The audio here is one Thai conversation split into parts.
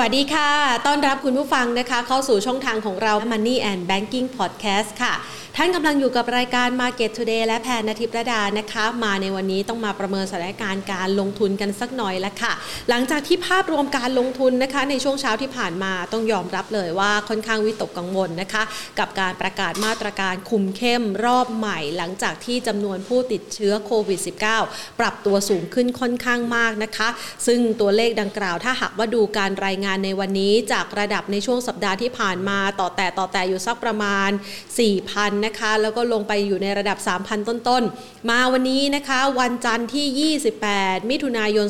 วัสดีค่ะ ต้อนรับคุณผู้ฟังนะคะ เข้าสู่ช่องทางของเรา Money and Banking Podcast ค่ะ ท่านกำลังอยู่กับรายการ Market Today และแพนนทิพระดานะคะ มาในวันนี้ต้องมาประเมินสถานการณ์การลงทุนกันสักหน่อยแล้วค่ะ หลังจากที่ภาพรวมการลงทุนนะคะ ในช่วงเช้าที่ผ่านมาต้องยอมรับเลยว่าค่อนข้างวิตกกังวลนะคะ กับการประกาศมาตรการคุมเข้มรอบใหม่ หลังจากที่จำนวนผู้ติดเชื้อโควิด -19 ปรับตัวสูงขึ้นค่อนข้างมากนะคะ ซึ่งตัวเลขดังกล่าวถ้าหากว่าดูการรายงานในวันนี้จากระดับในช่วงสัปดาห์ที่ผ่านมาต่อแต่ต่อแต่อยู่สักประมาณ 4,000นะคะ แล้วก็ลงไปอยู่ในระดับ 3,000 ต้นๆ มาวันนี้นะคะ วันจันทร์ที่ 28 มิถุนายน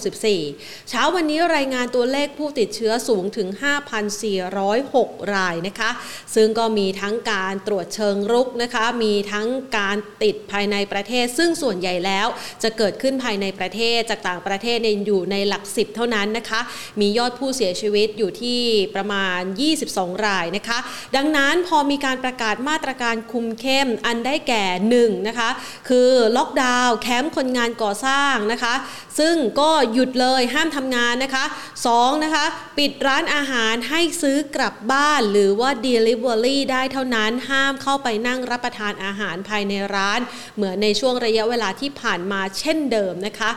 2564 เช้าวันนี้รายงานตัวเลขผู้ติดเชื้อสูงถึง 5,406 รายนะคะ ซึ่งก็มีทั้งการตรวจเชิงรุกนะคะ มีทั้งการติดภายในประเทศ ซึ่งส่วนใหญ่แล้วจะเกิดขึ้นภายในประเทศจากต่างประเทศเนี่ยอยู่ในหลักสิบเท่านั้นนะคะ มียอดผู้เสียชีวิตอยู่ที่ประมาณ 22 รายนะคะ ดังนั้นพอมีการประกาศมาตรการคุมเข้มอันได้แก่1นะคะคือล็อกดาวน์แคมป์คนงานก่อสร้างนะคะ ซึ่งก็หยุดเลยห้ามทำงานนะคะ2นะคะปิดร้านอาหารให้ซื้อกลับบ้านหรือว่า Delivery ได้เท่านั้นห้ามเข้าไปนั่งรับประทานอาหารภายในร้าน เหมือนในช่วงระยะเวลาที่ผ่านมาเช่นเดิมนะคะ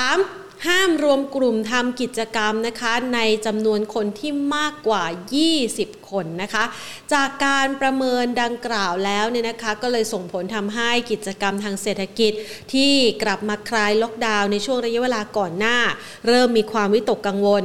3. ห้ามรวมกลุ่มทำกิจกรรมนะคะในจำนวนคนที่มากกว่า 20 คนนะคะ จากการประเมินดังกล่าวแล้วเนี่ยนะคะก็เลยส่งผลทำให้กิจกรรมทางเศรษฐกิจที่กลับมาคลายล็อกดาวน์ในช่วงระยะเวลาก่อนหน้า เริ่มมีความวิตกกังวล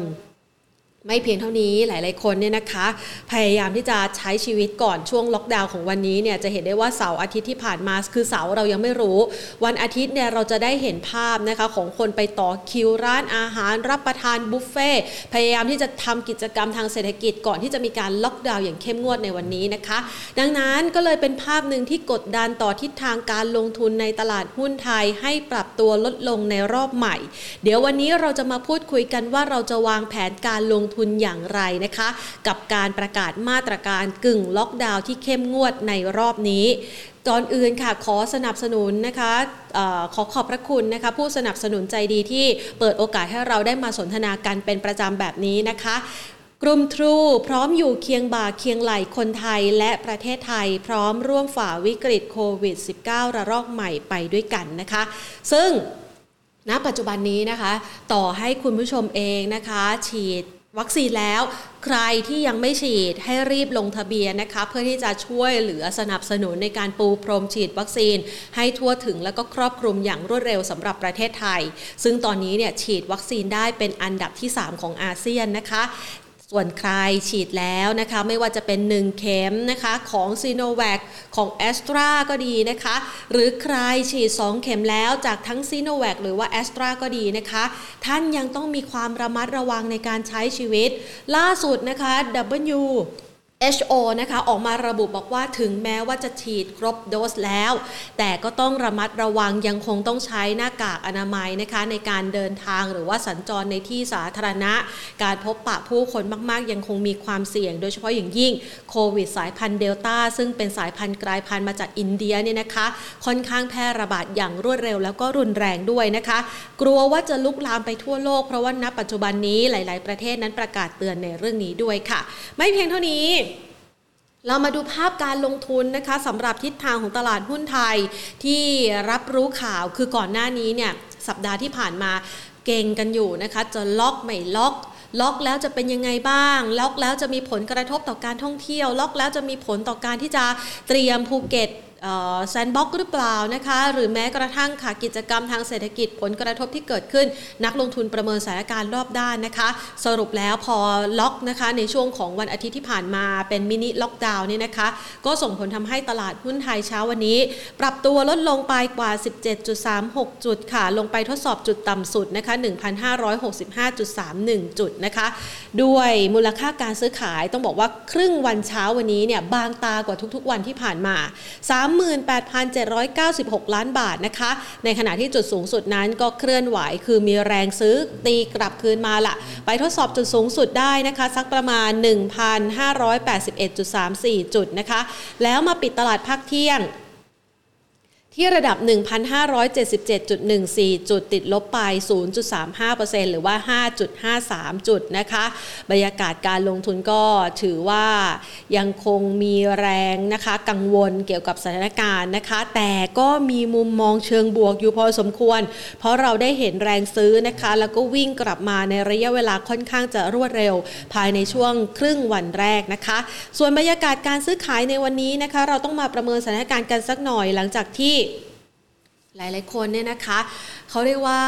ไม่เพียงเท่านี้หลาย ๆ คนเนี่ยนะคะ พยายามที่จะใช้ชีวิตก่อนช่วงล็อกดาวน์ของวันนี้เนี่ยจะเห็นได้ว่าเสาร์อาทิตย์ที่ผ่านมาคือเสาร์เรายังไม่รู้ วันอาทิตย์เนี่ยเราจะได้เห็นภาพนะคะของคนไปต่อคิวร้านอาหารรับประทานบุฟเฟ่พยายามที่จะทำกิจกรรมทางเศรษฐกิจก่อนที่จะมีการล็อกดาวน์อย่างเข้มงวดในวันนี้นะคะ ดังนั้นก็เลยเป็นภาพหนึ่งที่กดดันต่อทิศทางการลงทุนในตลาดหุ้นไทยให้ปรับตัวลดลงในรอบใหม่ เดี๋ยววันนี้เราจะมาพูดคุยกันว่าเราจะวางแผนการลงทุนอย่างไรนะคะ กับการประกาศมาตรการกึ่งล็อกดาวน์ที่เข้มงวดในรอบนี้ก่อนอื่นค่ะขอสนับสนุนนะคะอขอขอบพระคุณนะคะผู้สนับสนุนใจดีที่เปิดโอกาสให้เราได้มาสนทนากันเป็นประจำแบบนี้นะคะกลุ่มทรูพร้อมอยู่เคียงบ่าเคียงไหลคนไทยและประเทศไทย พร้อมร่วมฝ่าวิกฤตโควิด -19 ระลอกใหม่ไปด้วยกันนะคะ ซึ่งณปัจจุบันนี้นะคะ ต่อให้คุณผู้ชมเองนะคะ ฉีด วัคซีนแล้ว ใครที่ยังไม่ฉีดให้รีบลงทะเบียนนะคะ เพื่อที่จะช่วยเหลือสนับสนุนในการปูพรมฉีดวัคซีน ให้ทั่วถึงและก็ครอบคลุมอย่างรวดเร็วสำหรับประเทศไทย ซึ่งตอนนี้เนี่ยฉีดวัคซีนได้เป็นอันดับที่ 3 ของอาเซียนนะคะ ส่วนใครฉีดแล้วนะคะไม่ว่าจะเป็น 1 เข็มนะคะของซีโนแวคของแอสตราก็ดีนะคะ หรือใครฉีด 2 เข็มแล้วจากทั้งซีโนแวคหรือว่าแอสตราก็ดีนะคะ ท่านยังต้องมีความระมัดระวังในการใช้ชีวิต ล่าสุดนะคะ W HO นะคะออกมาระบุบอกว่าถึงแม้ว่าจะฉีดครบโดสแล้ว แต่ก็ต้องระมัดระวังยังคงต้องใช้หน้ากากอนามัยนะคะ ในการเดินทางหรือว่าสัญจรในที่สาธารณะ การพบปะผู้คนมาก ๆ ยังคงมีความเสี่ยง โดยเฉพาะอย่างยิ่งโควิดสายพันธุ์เดลต้าซึ่งเป็นสายพันธุ์กลายพันธุ์มาจากอินเดียเนี่ยนะคะ ค่อนข้างแพร่ระบาดอย่างรวดเร็ว แล้วก็รุนแรงด้วยนะคะ กลัวว่าจะลุกลามไปทั่วโลกเพราะว่าณปัจจุบันนี้หลาย ๆ ประเทศนั้นประกาศเตือนในเรื่องนี้ด้วยค่ะ ไม่เพียงเท่านี้ เรามาดูภาพการลงทุนนะคะสำหรับทิศทางของตลาดหุ้นไทยที่รับรู้ข่าวคือก่อนหน้านี้เนี่ยสัปดาห์ที่ผ่านมาเก็งกันอยู่นะคะจะล็อกไม่ล็อกล็อกแล้วจะเป็นยังไงบ้าง ล็อกแล้วจะมีผลกระทบต่อการท่องเที่ยว ล็อกแล้วจะมีผลต่อการที่จะเตรียมภูเก็ต Sandbox หรือเปล่านะคะ หรือแม้กระทั่งค่ะกิจกรรมทางเศรษฐกิจผลกระทบที่เกิดขึ้น นักลงทุนประเมินสถานการณ์รอบด้านนะคะ สรุปแล้วพอล็อกนะคะในช่วงของวันอาทิตย์ที่ผ่านมาเป็นมินิล็อกดาวน์เนี่ยนะคะ ก็ส่งผลทำให้ตลาดหุ้นไทยเช้าวันนี้ ปรับตัวลดลงไปกว่า 17.36 จุดค่ะ ลงไปทดสอบจุดต่ำสุดนะคะ1,565.31 จุดนะคะ ด้วยมูลค่าการซื้อขายต้องบอกว่าครึ่งวันเช้าวันนี้เนี่ยบางตากว่าทุกๆวันที่ผ่านมา3 38,796 ล้านบาทนะคะ ในขณะที่จุดสูงสุดนั้นก็เคลื่อนไหว คือมีแรงซื้อตีกลับคืนมาละไปทดสอบจุดสูงสุดได้นะคะ สักประมาณ 1,581.34 จุดนะคะ แล้วมาปิดตลาดภาคเที่ยง ที่ระดับ 1,577.14 จุดติดลบไป 0.35%หรือว่า 5.53 จุดนะคะ บรรยากาศการลงทุนก็ถือว่ายังคงมีแรงนะคะ กังวลเกี่ยวกับสถานการณ์นะคะ แต่ก็มีมุมมองเชิงบวกอยู่พอสมควร เพราะเราได้เห็นแรงซื้อนะคะ แล้วก็วิ่งกลับมาในระยะเวลาค่อนข้างจะรวดเร็ว ภายในช่วงครึ่งวันแรกนะคะ ส่วนบรรยากาศการซื้อขายในวันนี้นะคะ เราต้องมาประเมินสถานการณ์กันสักหน่อยหลังจากที่ หลายๆคนเนี่ยนะคะเขาเรียกว่า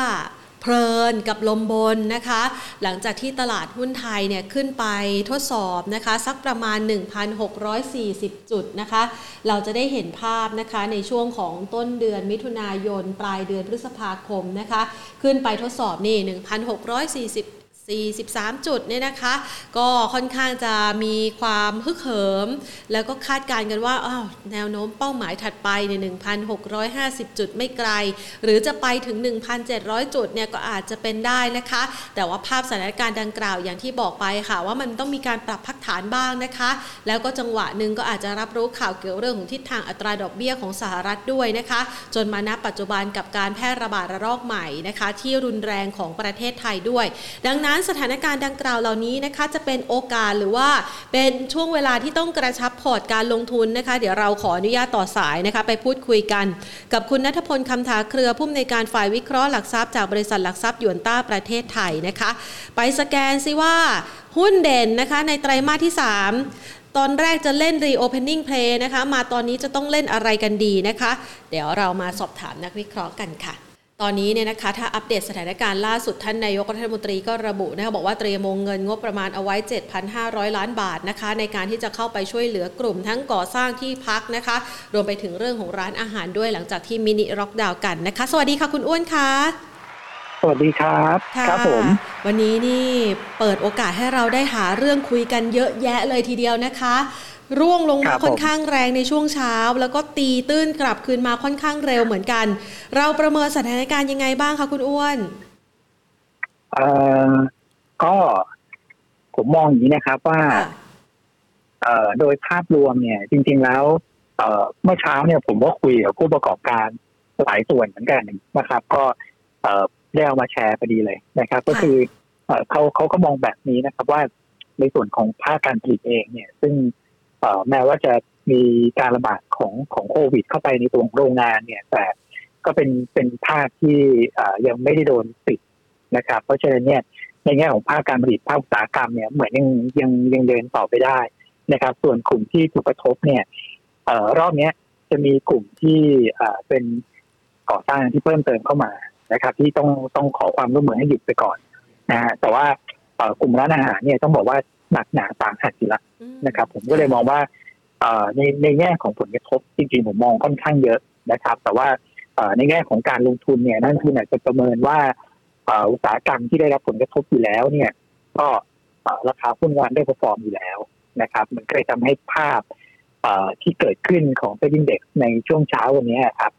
เพลินกับลมบนนะคะ หลังจากที่ตลาดหุ้นไทยเนี่ยขึ้นไปทดสอบนะคะ สักประมาณ 1,640 จุดนะคะ เราจะได้เห็นภาพนะคะในช่วงของต้นเดือนมิถุนายน ปลายเดือนพฤษภาคมนะคะ ขึ้นไปทดสอบนี่ 1,640 43 จุดเนี่ยนะคะ ก็ค่อนข้างจะมีความฮึกเหิม แล้วก็คาดการณ์กันว่าอ้าวแนวโน้มเป้าหมายถัดไปใน 1,650 จุดไม่ไกล หรือจะไปถึง 1,700 จุดเนี่ยก็อาจจะเป็นได้นะคะ แต่ว่าภาพสถานการณ์ดังกล่าวอย่างที่บอกไปค่ะ ว่ามันต้องมีการปรับพักฐานบ้างนะคะ แล้วก็จังหวะหนึ่งก็อาจจะรับรู้ข่าวเกี่ยวเรื่องของทิศทางอัตราดอกเบี้ยของสหรัฐด้วยนะคะ จนมาณปัจจุบันกับการแพร่ระบาดระลอกใหม่นะคะ ที่รุนแรงของประเทศไทยด้วย ดังนั้นสถานการณ์ดังกล่าวเหล่านี้นะคะจะเป็นโอกาสหรือว่าเป็นช่วงเวลาที่ต้องกระชับพอร์ตการลงทุนนะคะ เดี๋ยวเราขออนุญาตต่อสายนะคะไปพูดคุยกัน กับคุณนัทพลคำถาเครือผู้อำนวยการฝ่ายวิเคราะห์หลักทรัพย์จากบริษัทหลักทรัพย์ยวนต้าประเทศไทยนะคะ ไปสแกนซิว่าหุ้นเด่นนะคะในไตรมาสที่3ตอนแรกจะเล่น reopening play นะคะ มาตอนนี้จะต้องเล่นอะไรกันดีนะคะ เดี๋ยวเรามาสอบถามนักวิเคราะห์กันค่ะ ตอนนี้เนี่ยนะคะถ้าอัปเดตสถานการณ์ล่าสุดท่านนายกรัฐมนตรีก็ระบุนะคะบอกว่าเตรียมวงเงินงบประมาณเอาไว้ 7,500 ล้านบาทนะคะในการที่จะเข้าไปช่วยเหลือกลุ่มทั้งก่อสร้างที่พักนะคะ รวมไปถึงเรื่องของร้านอาหารด้วยหลังจากที่มินิล็อกดาวน์กันนะคะ สวัสดีค่ะคุณอ้วนค่ะสวัสดีครับค่ะครับผม วันนี้นี่เปิดโอกาสให้เราได้หาเรื่องคุยกันเยอะแยะเลยทีเดียวนะคะ ร่วงลงคมารับผมค่อนข้างแรงในช่วงเช้า แล้วก็ตีตื้นกลับคืนมาค่อนข้างเร็วเหมือนกัน เราประเมินสถานการณ์ยังไงบ้างคะคุณอ้วนเอ่อก็ผมมองอย่างนี้นะครับว่าค่ะเอ่อโดยภาพรวมเนี่ย จริง ๆแล้ว เอ่อเมื่อเช้าเนี่ย ผมก็คุยกับผู้ประกอบการหลายส่วนเหมือนกันนะครับ ก็เอ่อได้เอามาแชร์พอดีเลยนะครับ ก็คือเอ่อเขาเขาก็มองแบบนี้นะครับ ว่าในส่วนของภาคการผลิตเองเนี่ย ซึ่งเอ่อ แม้ว่าจะมีการระบาดของของโควิด เข้าไปในตัวโรงงานเนี่ย แต่ก็เป็นเป็นภาคที่ยังไม่ได้โดนปิดนะครับ เพราะฉะนั้นเนี่ยในแง่ของภาคการผลิตภาคอุตสาหกรรมเนี่ยเหมือนยังยังยังเดินต่อไปได้นะครับ ส่วนกลุ่มที่ถูกกระทบเนี่ยอรอบเนี้ยจะมีกลุ่มที่เป็นก่อสร้างที่เพิ่มเติมเข้ามานะครับ ที่ต้องต้องขอความร่วมมือให้หยุดไปก่อนนะฮะแต่ว่ากลุ่มร้านอาหารเนี่ยต้องบอกว่า หนักหนาสาหัสอยู่ละนะครับ ผมก็เลยมองว่าเอ่อในในแง่ของผลกระทบจริงๆผมมองค่อนข้างเยอะนะครับ แต่ว่าเอ่อในแง่ของการลงทุนเนี่ยนักลงทุนอาจจะประเมินว่าเอ่ออุตสาหกรรมที่ได้รับผลกระทบอยู่แล้วเนี่ย ก็เอ่อราคาหุ้นวันได้พอฟอร์มอยู่แล้วนะครับ มันก็เลยทำให้ภาพเอ่อที่เกิดขึ้นของเซ็นดิ้งเด็กในช่วงเช้าวันนี้ครับ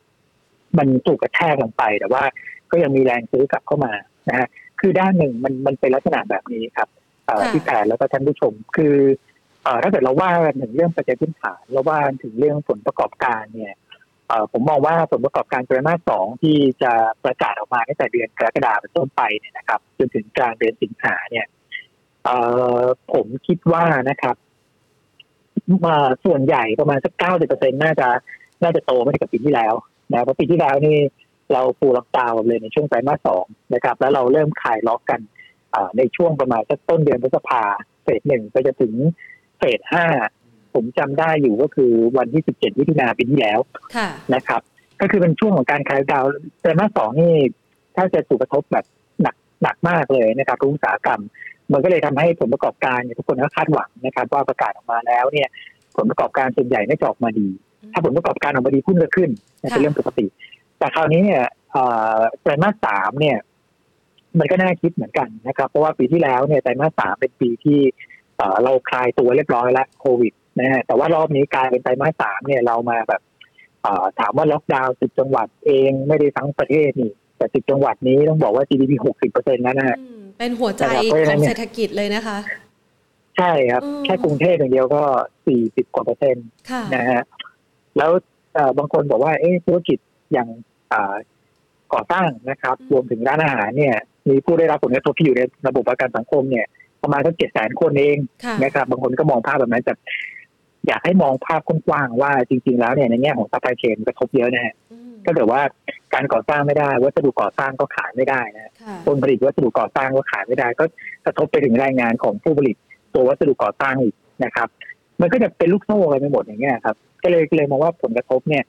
มันถูกกระแทกลงไปแต่ว่าก็ยังมีแรงซื้อกลับเข้ามานะฮะคือด้านหนึ่งมันมันเป็นลักษณะแบบนี้ครับเอ่อค่ะ ที่แปดแล้วก็ท่านผู้ชม คือเอ่อถ้าเกิดเราว่ากันถึงเรื่องปัจจัยพื้นฐานเราว่ากันถึงเรื่องผลประกอบการเนี่ยเอ่อผมมองว่าผลประกอบการไตรมาสสองที่จะประกาศออกมาตั้งแต่เดือนกรกฎาคมเป็นต้นไปเนี่ยนะครับจนถึงกลางเดือนสิงหาเนี่ยเอ่อผมคิดว่านะครับมาส่วนใหญ่ประมาณสักเก้าสิบเปอร์เซ็นน่าจะน่าจะโตไม่ได้กับปีที่แล้วนะเพราะปีที่แล้วนี่เราปูล็อกดาวน์เลยในช่วงไตรมาสสองนะครับ แล้วเราเริ่มขายล็อกกันอ่า ในช่วงประมาณสักต้นเดือนพฤษภาเฟสหนึ่งไปจะถึงเฟสห้าผมจำได้อยู่ก็คือวันที่17มิถุนาปีที่แล้วค่ะนะครับ ก็คือเป็นช่วงของการขายดาวน์ไตรมาสสองนี่ถ้าจะถูกกระทบแบบหนักหนักมากเลยนะครับทุกอุตสาหกรรม มันก็เลยทำให้ผลประกอบการเนี่ยทุกคนก็คาดหวังนะครับ ว่าประกาศออกมาแล้วเนี่ย ผลประกอบการส่วนใหญ่ไม่าจะออกมาดี ถ้าผลประกอบการออกมาดีหุ้นก็ขึ้นนะเป็นเรื่องปกติ แต่คราวนี้เนี่ยเอ่อไตรมาสสามเนี่ย มันก็น่าคิดเหมือนกันนะครับ เพราะว่าปีที่แล้วเนี่ยไตรมาสสามเป็นปีที่เอ่อเราคลายตัวเรียบร้อยแล้วโควิดนะฮะแต่ว่ารอบนี้กลายเป็นไตรมาสสามเนี่ยเรามาแบบเอ่อถามว่าล็อกดาวน์สิบจังหวัดเองไม่ได้ทั้งประเทศนี่แต่สิบจังหวัดนี้ต้องบอกว่า GDP หกสิบเปอร์เซ็นต์แล้วนะฮะอืมเป็นหัวใจนะครับเพราะฉะขนั้อนงเนี่ยเศรษฐกิจเลยนะคะ ใช่ครับอืมแค่กรุงเทพอย่างเดียวก็สี่สิบกว่าเปอร์เซ็นต์ค่ะนะฮะแล้วเอ่อบางคนบอกว่าเอ๊ะธุรกิจอย่างก่อสร้างนะครับ รวมถึงร้านอาหารเนี่ย มีผู้ได้รับผลกระทบที่อยู่ในระบบประกันสังคมเนี่ย ประมาณสักเจ็ดแสนคนเองนะครับ บางคนก็มองภาพแบบนั้นแต่อยากให้มองภาพกว้างๆว่าจริง ๆ แล้วเนี่ยในแง่ของ supply chain กระทบเยอะนะฮะก็เกิดว่าการก่อสร้างไม่ได้ วัสดุก่อสร้างก็ขายไม่ได้นะคนผลิตวัสดุก่อสร้างก็ขายไม่ได้ ก็กระทบไปถึงแรงงานของผู้ผลิตตัววัสดุก่อสร้างอีกนะครับ มันก็จะเป็นลูกโซ่กันไปหมดอย่างเงี้ยครับ ก็เลยเลยมองว่าผลกระทบเนี่ย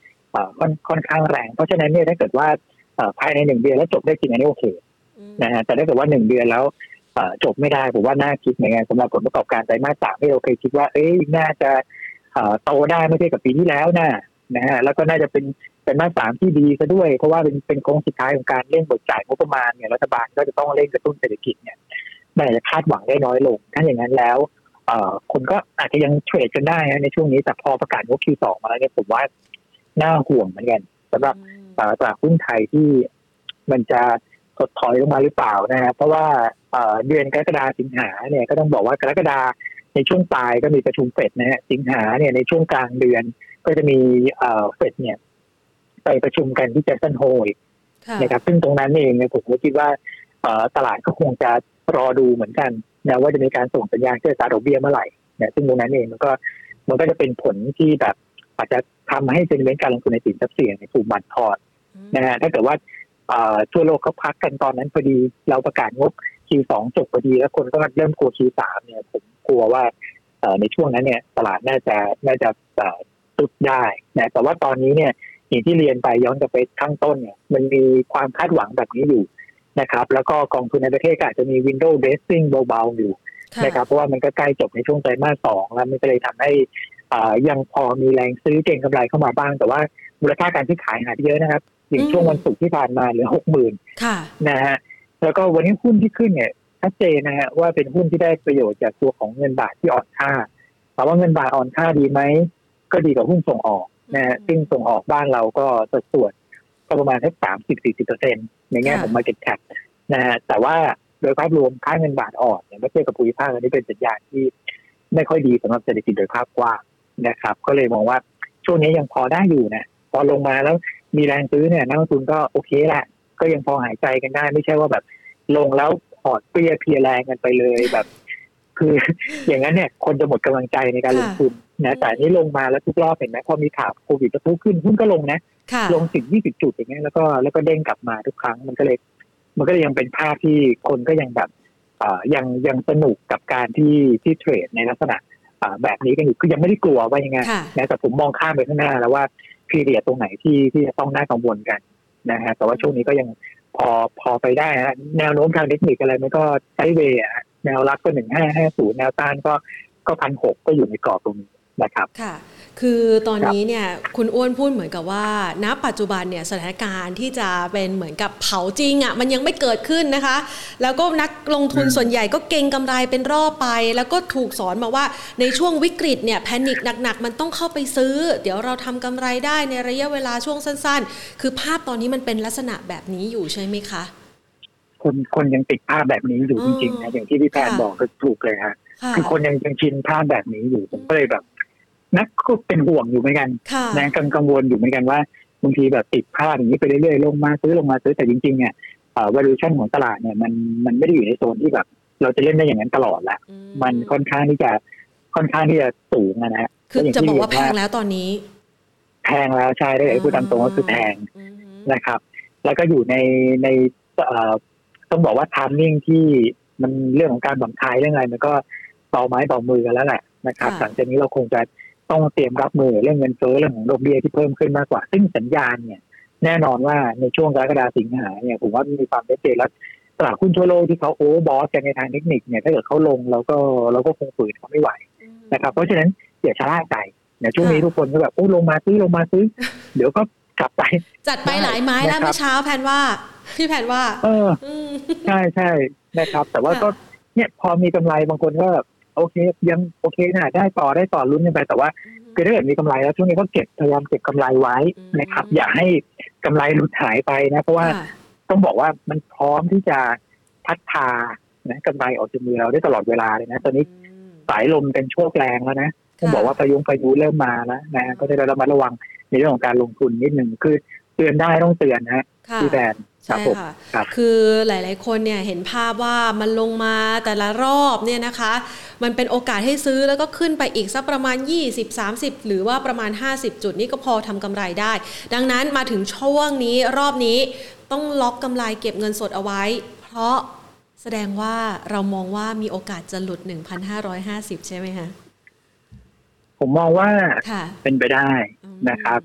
ค่อนค่อนข้างแรง เพราะฉะนั้นเนี่ยถ้าเกิดว่าภายในหนึ่งเดือนแล้วจบได้จริงอันนี้โอเค นะฮะแต่ถ้าเกิดว่าหนึ่งเดือนแล้วจบไม่ได้ผมว่าน่าคิดเหมือนกันสำหรับผลประกอบการไตรมาสสามที่เราเคยคิดว่า เอ้ยน่าจะโตได้ไม่ใช่กับปีที่แล้วนะนะฮะแล้วก็น่าจะเป็นเป็นมาสามที่ดีซะด้วย เพราะว่าเป็นเป็นโค้งสุดท้ายของการเร่งบทจ่ายงบประมาณเนี่ยรัฐบาลก็จะต้องเร่งกระตุ้นเศรษฐกิจเนี่ยมันอาจจะคาดหวังได้น้อยลง ถ้าอย่างนั้นแล้วเอ่อคนก็อาจจะยังเทรดกันได้ในช่วงนี้แต่พอประกาศงบ Q2 มาแล้วเนี่ยผมว่าน่าห่วงเหมือนกันสำหรับตลาดหุ้นไทยที่มันจะ ถดถอยลงมาหรือเปล่านะฮะเพราะว่าเดือนกรกฎาสิงหาเนี่ยก็ต้องบอกว่ากรกฎาในช่วงปลายก็มีประชุมเฟดนะฮะสิงหาเนี่ยในช่วงกลางเดือนก็จะมีเฟดเนี่ย ไปประชุมกันที่เจสันโฮยนะครับซึ่งตรงนั้นเองเนี่ยผมก็คิดว่าตลาดก็คงจะรอดูเหมือนกันนะว่าจะมีการส่งสัญญาณเชื่อสาดอกเบี้ยเมื่อไหร่นะซึ่งตรงนั้นเองมันก็มันก็จะเป็นผลที่แบบอาจจะทำให้เป็นเรื่องการลงทุนในสินทรัพย์เสี่ยงในถูกบั่นทอนนะฮะถ้าเกิดว่า ทั่วโลกเขาพักกันตอนนั้นพอดีเราประกาศงบ Q2 จบพอดี แล้วคนก็เริ่มกลัว Q3 เนี่ยผมกลัวว่าในช่วงนั้นเนี่ยตลาดน่าจะน่าจะตุดได้นะแต่ว่าตอนนี้เนี่ยอย่างที่เรียนไปย้อนกลับไปข้างต้นเนี่ยมันมีความคาดหวังแบบนี้อยู่นะครับ แล้วก็กองทุนในประเทศอาจจะมี window dressing เบาๆอยู่นะครับเพราะว่ามันก็ใกล้จบในช่วงไตรมาสสองแล้วมันก็เลยทำให้ยังพอมีแรงซื้อเก่งกำไรเข้ามาบ้าง แต่ว่ามูลค่าการซื้อขายหายไปเยอะนะครับ อย่างช่วงวันศุกร์ที่ผ่านมาเหลือหกหมื่นนะฮะแล้วก็วันนี้หุ้นที่ขึ้นเนี่ยชัดเจนนะฮะว่าเป็นหุ้นที่ได้ประโยชน์จากตัวของเงินบาทที่อ่อนค่าถามว่าเงินบาทอ่อนค่าดีไหมก็ดีกว่าหุ้นส่งออกนะฮะซึ่งส่งออกบ้านเราก็สัดส่วนก็ประมาณแค่สามสิบสี่สิบเปอร์เซ็นต์ในแง่ของ market cap นะฮะแต่ว่าโดยภาพรวมค่าเงินบาทอ่อนเนี่ยเมื่อเทียบกับภูมิภาคอันนี้เป็นสัญญาณที่ไม่ค่อยดีสำหรับเศรษฐกิจโดยภาพกว้างนะครับ ก็เลยมองว่าช่วงนี้ยังพอได้อยู่นะพอลงมาแล้ว มีแรงซื้อเนี่ยนักลงทุนก็โอเคแหละ ก็ยังพอหายใจกันได้ ไม่ใช่ว่าแบบลงแล้วพอดเปรี้ยเพียแรงกันไปเลยแบบ คืออย่างนั้นเนี่ยคนจะหมดกำลังใจในการลงทุนนะแต่นี้ลงมาแล้วทุกรอบเห็นไหมพอมีข่าวโควิดจะพุ่งขึ้นหุ้นก็ลงนะลงสิบยี่สิบจุดอย่างเงี้ยแล้วก็แล้วก็เด้งกลับมาทุกครั้งมันก็เลย มันก็เลยยังเป็นภาพที่คนก็ยังแบบอ่ายังยังสนุกกับการที่ที่เทรดในลักษณะอ่าแบบนี้กันอยู่คือยังไม่ได้กลัวว่ายังไงนะแต่ผมมองข้ามไปข้างหน้าแล้วว่า พีเรียดตรงไหนที่ที่จะต้องน่ากังวลกันนะฮะแต่ว่าช่วงนี้ก็ยังพอพอไปได้ฮะแนวโน้มทางเทคนิคอะไรมันก็ไซเวย์แนวรับก็หนึ่งห้าห้าศูนย์แนวต้านก็ก็พันหกก็อยู่ในกรอบตรงนี้นะครับค่ะ คือตอนนี้เนี่ยคุณอ้วนพูดเหมือนกับว่า ณ ปัจจุบันเนี่ยสถานการณ์ที่จะเป็นเหมือนกับเผาจริงอะ่ะมันยังไม่เกิดขึ้นนะคะ แล้วก็นักลงทุนส่วนใหญ่ก็เก่งกำไรเป็นรอบไป แล้วก็ถูกสอนมาว่าในช่วงวิกฤตเนี่ยแพนิคหนักๆ มันต้องเข้าไปซื้อ เดี๋ยวเราทำกำไรได้ในระยะเวลาช่วงสั้น ๆ คือภาพตอนนี้มันเป็นลักษณะแบบนี้อยู่ใช่ไหมคะคนคนยังติดภาพแบบนี้อยู่จริงๆนะอย่างที่พี่แพนบอกก็ถูกเลยฮะคือคนยังยังชินภาพแบบนี้อยู่ผมก็เลยแบบ นักก็เป็นห่วงอยู่เหมือนกันนะกังกังวลอยู่เหมือนกันว่าบางทีแบบติดพลาดอย่างนี้ไปเรื่อยๆลงมาซื้อลงมาซื้อแต่จริงๆเนี่ย valuation ของตลาดเนี่ยมันมันไม่ได้อยู่ในโซนที่แบบ เราจะเล่นได้อย่างนั้นตลอดละมันค่อนข้างที่จะค่อนข้างที่จะสูงนะฮะคือจะบอกว่าแพงแล้วตอนนี้ แพงแล้วใช่ได้พูดตามตรงก็คือแพงนะครับ แล้วก็อยู่ในในต้องบอกว่าทามมิ่งที่มันเรื่องของการบังคายเรื่องอะไรมันก็ต่อไม้ต่อมือกันแล้วแหละนะครับหลังจากนี้เราคงจะ ต้องเตรียมรับมือเรื่องเงินเฟ้อเรื่องของดอกเบี้ยที่เพิ่มขึ้นมากกว่า ซึ่งสัญญาณเนี่ย แน่นอนว่าในช่วงกรกฎาสิงหาเนี่ยผมว่ามีความชัดเจนแล้วตลาดหุ้นทั่วโลกที่เขาโอ้บอสกันในทางเทคนิคเนี่ยถ้าเกิดเขาลงเราก็เราก็คงฝืนเขาไม่ไหวนะครับ เพราะฉะนั้นอย่าชะล่าใจเนี่ยช่วงนี้ทุกคนก็แบบโอ้ลงมาซื้อลงมาซื้อ เดี๋ยวก็กลับไป จัดไปหลายไม้แล้วเมื่อเช้าแพนว่าพี่แพนว่า เออใช่ใช่นะครับ แต่ว่าก็เนี่ยพอมีกำไรบางคนก็แบบ โอเค ยังโอเคนะได้ต่อได้ต่อลุ้นกันไปแต่ว่าคือถ้าเกิดมีกำไรแล้วช่วงนี้ก็เก็บพยายามเก็บกำไรไว้นะครับ อย่าให้กำไรหลุดหายไปนะ เพราะว่าต้องบอกว่ามันพร้อมที่จะพัดพานะกำไรออกจากมือเราได้ตลอดเวลาเลยนะ ตอนนี้สายลมเป็นโชคแรงแล้วนะต้องบอกว่าพายุพายุเริ่มมาแล้วนะก็จะระมัดระวังในเรื่องของการลงทุนนิดหนึ่งคือเตือนได้ต้องเตือนนะพี่แดน ใช่ค่ะคือหลาย ๆ คนเนี่ยเห็นภาพว่ามันลงมาแต่ละรอบเนี่ยนะคะ มันเป็นโอกาสให้ซื้อแล้วก็ขึ้นไปอีกสักประมาณ 20-30 หรือว่าประมาณ 50 จุดนี่ก็พอทำกำไรได้ ดังนั้นมาถึงช่วงนี้รอบนี้ต้องล็อกกำไรเก็บเงินสดเอาไว้ เพราะแสดงว่าเรามองว่ามีโอกาสจะหลุด 1,550 ใช่ไหมคะผมมองว่าเป็นไปได้นะครับ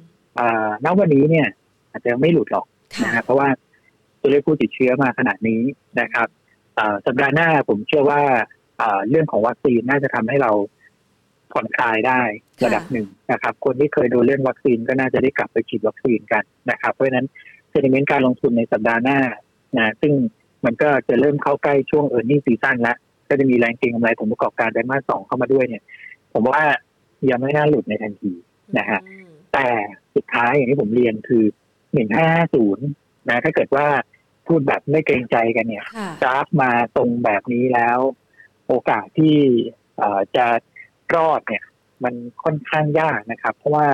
ณวันนี้เนี่ย อาจจะไม่หลุดหรอกนะฮะเพราะว่า ตัวเลขผู้ติดเชื้อมาขนาดนี้นะครับสัปดาห์หน้าผมเชื่อว่าเรื่องของวัคซีนน่าจะทำให้เราผ่อนคลายได้ระดับหนึ่งนะครับ คนที่เคยโดนเลื่อนวัคซีนก็น่าจะได้กลับไปฉีดวัคซีนกันนะครับ เพราะฉะนั้น sentiment การลงทุนในสัปดาห์หน้านะซึ่งมันก็จะเริ่มเข้าใกล้ช่วง earning season แล้วก็จะมีแรงเก็งกำไรผลประกอบการไตรมาสสองเข้ามาด้วยเนี่ย ผมว่ายังไม่น่าหลุดในทันทีนะฮะแต่สุดท้ายอย่างที่ผมเรียนคือหนึ่งห้าศูนย์นะถ้าเกิดว่า พูดแบบไม่เกรงใจกันเนี่ยกราฟมาตรงแบบนี้แล้ว โอกาสที่จะรอดเนี่ย มันค่อนข้างยากนะครับ เพราะว่า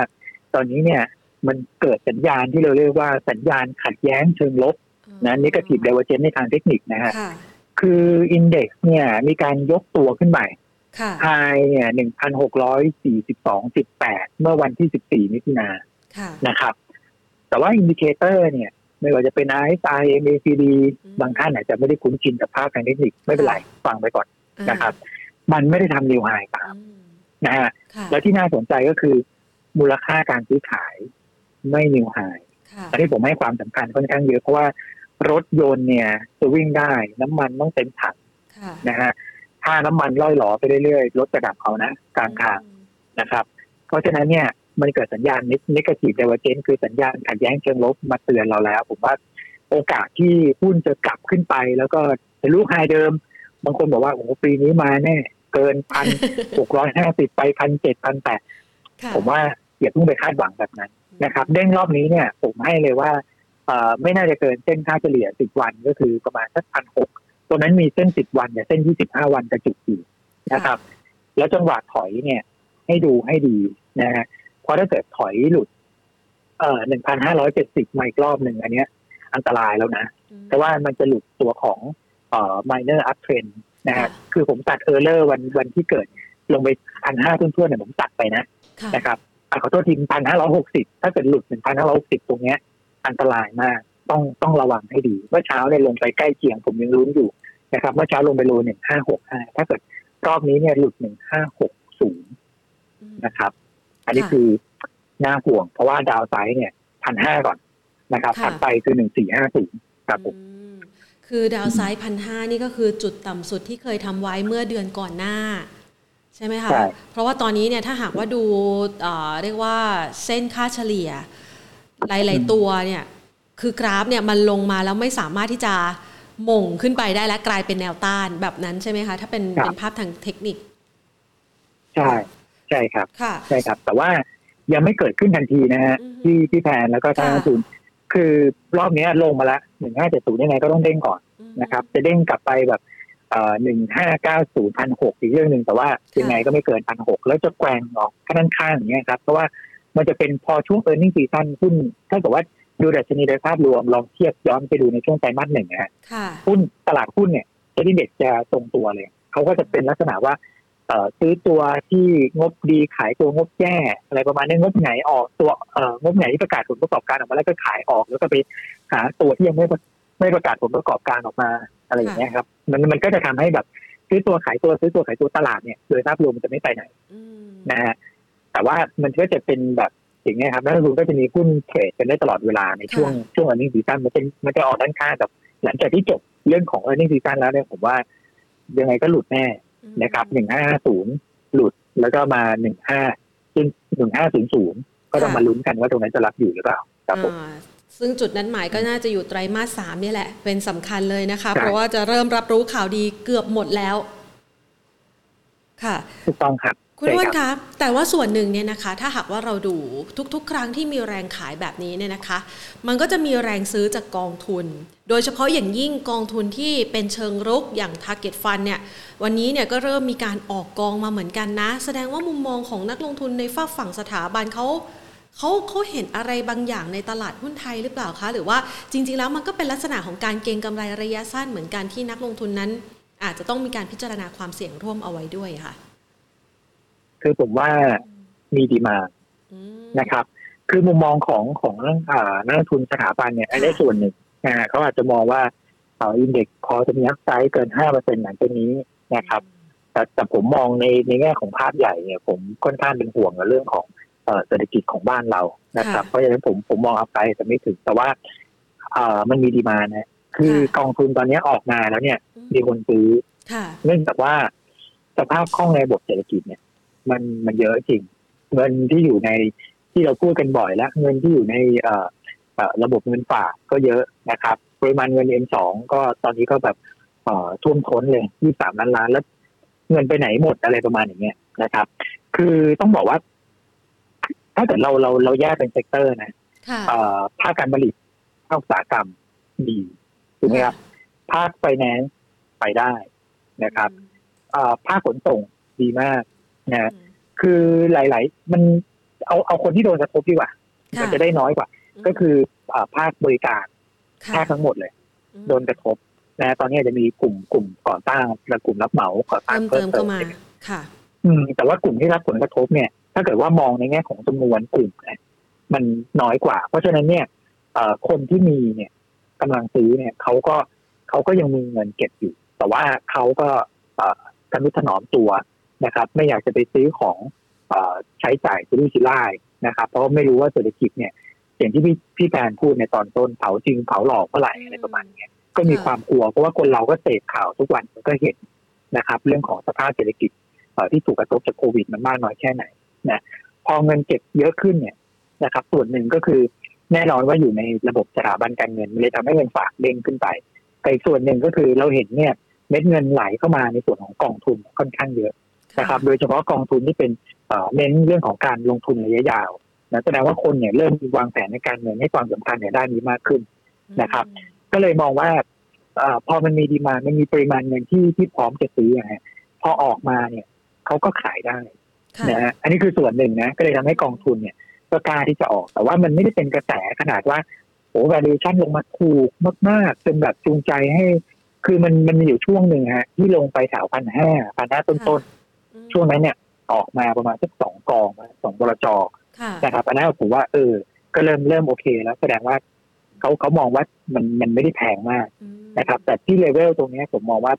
ตอนนี้เนี่ยมันเกิดสัญญาณที่เราเรียกว่าสัญญาณขัดแย้งเชิงลบนะ negative divergence ในทางเทคนิคนะฮะคือ index เนี่ยมีการยกตัวขึ้นใหม่ไฮเนี่ยหนึ่งพันหกร้อยสี่สิบสองสิบแปดเมื่อวันที่สิบสี่มิถุนายนนะครับ แต่ว่า indicator เนี่ย ไม่ว่าจะเป็น RSI MACD บางท่านอาจจะไม่ได้คุ้นชินกับภาพทางเทคนิคไม่เป็นไรฟังไปก่อนนะครับ มันไม่ได้ทำ new high ตามนะฮะแล้วที่น่าสนใจก็คือ มูลค่าการซื้อขายไม่ new high อันนี้ผมให้ความสำคัญค่อนข้างเยอะเพราะว่ารถยนต์เนี่ยจะวิ่งได้น้ำมันต้องเต็มถังนะฮะถ้าน้ำมันร่อยหรอไปเรื่อยๆรถจะดับเขานะกลางทางนะครับ เพราะฉะนั้นเนี่ย มันเกิดสัญญาณ negative divergence คือสัญญาณขัดแย้งเชิงลบมาเตือนเราแล้ว ผมว่าโอกาสที่หุ้นจะกลับขึ้นไป แล้วก็ทะลุ high เดิม บางคนบอกว่าโอ้ปีนี้มาแน่เกินพันหกร้อยห้าสิบไปพันเจ็ดพันแปดผมว่าอย่าเพิ่งไปคาดหวังแบบนั้นนะครับ เด้งรอบนี้เนี่ย ผมให้เลยว่าเออไม่น่าจะเกินเส้นค่าเฉลี่ยสิบวันก็คือประมาณสักพันหกตัวนั้นมีเส้นสิบวันเนี่ยเส้นยี่สิบห้าวันกระจุกอยู่นะครับ แล้วจังหวะถอยเนี่ย ให้ดูให้ดีนะฮะเพ ราะถ้าเกิดถอยหลุด เอ่อหนึ่งพันห้าร้อยเจ็ดสิบมาอีกรอบหนึ่งอันเนี้ย อันตรายแล้วนะ แต่ว่ามันจะหลุดตัวของเอ่อ minor uptrend นะฮะคือผมตัดเออร์เลอร์วันวันที่เกิดลงไปพันห้าทุ่นๆเนี่ยผมตัดไปนะนะครับขอโทษทีพันห้าร้อยหกสิบถ้าเกิดหลุดหนึ่งพันห้าร้อยหกสิบตรงเนี้ย อันตรายมากต้องต้องระวังให้ดี เมื่อเช้าเนี่ยลงไปใกล้เคียงผมยังรุ้นอยู่นะครับเมื่อเช้าลงไปโลหนึ่งห้าหกห้าถ้าเกิดรอบนี้เนี่ยหลุดหนึ่งห้าหกศูนย์นะครับ อันนี้คือน่าห่วง เพราะว่าดาวไซด์เนี่ยพันห้าก่อนนะครับถัดไปคือหนึ่งสี่ห้าสี่ครับผมคือดาวไซด์พันห้านี่ก็คือจุดต่ำสุดที่เคยทำไว้เมื่อเดือนก่อนหน้า ใช่ไหมคะ เพราะว่าตอนนี้เนี่ยถ้าหากว่าดูเรียกว่าเส้นค่าเฉลี่ย หลาย ๆ ตัวเนี่ยคือกราฟเนี่ยมันลงมาแล้วไม่สามารถที่จะมงขึ้นไปได้และกลายเป็นแนวต้านแบบนั้นใช่ไหมคะ ถ้าเป็นเป็นภาพทางเทคนิค ใช่ ใช่ครับใช่ครับ แต่ว่ายังไม่เกิดขึ้นทันทีนะฮะที่ที่แพนแล้วก็ทางศูนย์คือรอบนี้ลงมาแล้วหนึ่งห้าเจ็ดศูนย์ยังไงก็ต้องเด้งก่อนนะครับ จะเด้งกลับไปแบบหนึ่งห้าเก้าศูนย์พันหกอีกเรื่องหนึ่งแต่ว่ายังไงก็ไม่เกินพันหกแล้วจะแกว่งออกข้างข้างอย่างเงี้ยครับ เพราะว่ามันจะเป็นพอช่วงเออร์เน็งซีซั่นหุ้นถ้าเกิดว่าดูดัชนีโดยภาพรวมลองเทียบย้อนไปดูในช่วงไตรมาสหนึ่งนะฮะหุ้นตลาดหุ้นเนี่ยเซ็นดีเด็กจะตรงตัวเลยเขาก็จะเป็นลักษณะว่า ซื้อตัวที่งบดีขายตัวงบแย่อะไรประมาณนี้งบไหนออกตัวเอ่องบไหนที่ประกาศผลประกอบการออกมาแล้วก็ขายออก แล้วก็ไปหาตัวที่ยังไม่ไม่ประกาศผลประกอบการออกมาอะไรอย่างเงี้ยครับ มันมันก็จะทำให้แบบซื้อตัวขายตัวซื้อตัวขายตัวตลาดเนี่ยโดยภาพรวมมันจะไม่ไปไหนนะฮะแต่ว่ามันก็จะเป็นแบบอย่างเงี้ยครับนักลงทุนก็จะมีหุ้นเทรดกันได้ตลอดเวลาในช่วงช่วงอันนี้ซีซั่นมันจะมันจะออกด้านข้างกับหลังจากที่จบเรื่องของอันนี้ซีซั่นแล้วเนี่ยผมว่ายังไงก็หลุดแน่ นะครับหนึ่งห้าศูนย์หลุดแล้วก็มาหนึ่งห้าซึ่งหนึ่งห้าศูนย์ศูนย์ก็ต้องมาลุ้นกันว่าตรงนั้นจะรับอยู่หรือเปล่าครับผมซึ่งจุดนั้นหมายก็น่าจะอยู่ไตรมาสสามนี่แหละ เป็นสำคัญเลยนะคะ เพราะว่าจะเริ่มรับรู้ข่าวดีเกือบหมดแล้ว ค่ะถูกต้องครับ คุณอ้วนคะแต่ว่าส่วนหนึ่งเนี่ยนะคะ ถ้าหากว่าเราดูทุกๆ ครั้งที่มีแรงขายแบบนี้เนี่ยนะคะ มันก็จะมีแรงซื้อจากกองทุน โดยเฉพาะอย่างยิ่งกองทุนที่เป็นเชิงรุกอย่าง Target Fund เนี่ยวันนี้เนี่ยก็เริ่มมีการออกกองมาเหมือนกันนะ แสดงว่ามุมมองของนักลงทุนในฝากฝั่งสถาบันเขาเขาเขาเห็นอะไรบางอย่างในตลาดหุ้นไทยหรือเปล่าคะ หรือว่าจริง ๆ แล้วมันก็เป็นลักษณะของการเก็งกำไรระยะสั้นเหมือนกันที่นักลงทุนนั้น อาจจะต้องมีการพิจารณาความเสี่ยงร่วมเอาไว้ด้วยค่ะ คือผมว่ามีดีมานะครับ คือมุมมองของของนักลงทุนสถาบันเนี่ยอันนี้ส่วนหนึ่งนะฮะเขาอาจจะมองว่าอินเด็กซ์พอจะมีอัพไซด์เกินห้าเปอร์เซ็นต์หลังจากนี้นะครับแต่แต่ผมมองในในแง่ของภาพใหญ่เนี่ย ผมค่อนข้างเป็นห่วงในเรื่องของเศรษฐกิจของบ้านเรานะครับ เพราะฉะนั้นผมผมมองอัพไซด์แต่ไม่ถึง แต่ว่าเอ่อมันมีดีมานะคือกองทุนตอนนี้ออกมาแล้วเนี่ย มีคนซื้อเนื่องจากว่าสภาพคล่องในระบบเศรษฐกิจเนี่ย มันมันเยอะจริง เงินที่อยู่ในที่เราพูดกันบ่อยแล้ว เงินที่อยู่ในเอ่อระบบเงินฝากก็เยอะนะครับปริมาณเงินเอ็มสองก็ตอนนี้ก็แบบท่วมท้นเลยยี่สามล้านล้านแล้วเงินไปไหนหมดอะไรประมาณอย่างเงี้ยนะครับ คือต้องบอกว่า ถ้าเกิดเราเราเราแยกเป็น sector นะภาคการผลิตภาคอุตสาหกรรมดีถูกไหมครับ ภาคไฟแนนซ์ไปได้นะครับภาคขนส่งดีมาก นะคือหลาย ๆ มันเอาเอาคนที่โดนกระทบดีกว่ามันจะได้น้อยกว่า ก็คือภาคบริการแทบทั้งหมดเลย โดนกระทบนะตอนนี้จะมีกลุ่มกลุ่มก่อสร้างและกลุ่มรับเหมาก่อสร้างเพิ่มเติมค่ะ อืม แต่ว่ากลุ่มที่รับผลกระทบเนี่ย ถ้าเกิดว่ามองในแง่ของจำนวนกลุ่มเนี่ยมันน้อยกว่า เพราะฉะนั้นเนี่ยคนที่มีเนี่ยกำลังซื้อเนี่ยเขาก็เขาก็ยังมีเงินเก็บอยู่ แต่ว่าเขาก็กำนุถนอมตัว นะครับ ไม่อยากจะไปซื้อของใช้จ่ายสุรุ่ยสุร่ายนะครับ เพราะไม่รู้ว่าเศรษฐกิจเนี่ยอย่างที่พี่พี่แพนพูดในตอนต้นเผาจริงเผาหลอกเมื่อไหร่อะไรประมาณนี้ก็มีความกลัวเพราะว่าคนเราก็เสพข่าวทุกวันก็เห็นนะครับ เรื่องของสภาพเศรษฐกิจที่ถูกกระทบจากโควิดมันมากน้อยแค่ไหนนะพอเงินเก็บเยอะขึ้นเนี่ยนะครับ ส่วนหนึ่งก็คือแน่นอนว่าอยู่ในระบบสถาบันการเงินมันเลยทำให้เงินฝากเด้งขึ้นไปแต่อีกส่วนหนึ่งก็คือเราเห็นเนี่ยเม็ดเงินไหลเข้ามาในส่วนของกองทุนค่อนข้างเยอะ นะครับ โดยเฉพาะกองทุนที่เป็นเน้นเรื่องของการลงทุนระยะยาวนะแสดงว่าคนเนี่ยเริ่มวางแผนในการเงินให้ความสำคัญในด้านนี้มากขึ้นนะครับ ก็เลยมองว่าอพอมันมีดีมามันมีปริมาณเงินที่ที่พร้อมจะซื้อฮะพอออกมาเนี่ยเขาก็ขายได้นะฮะอันนี้คือส่วนหนึ่งนะก็เลยทำให้กองทุนเนี่ยก็กล้าที่จะออก แต่ว่ามันไม่ได้เป็นกระแสขนาดว่าโอ้ valuation ลงมาถูกมากๆจนแบบจูงใจให้ คือมันมันมีอยู่ช่วงหนึ่งฮะที่ลงไปแถวพันห้าพันห้าต้นๆ ช่วงนั้นเนี่ยออกมาประมาณสักสองกองสองบลจนะครับอันนั้นผมว่าเออ ก็เริ่มเริ่มโอเคแล้วแสดงว่าเขาเขามองว่ามันมันไม่ได้แพงมากนะครับ แต่ที่เลเวลตรงนี้ผมมองว่า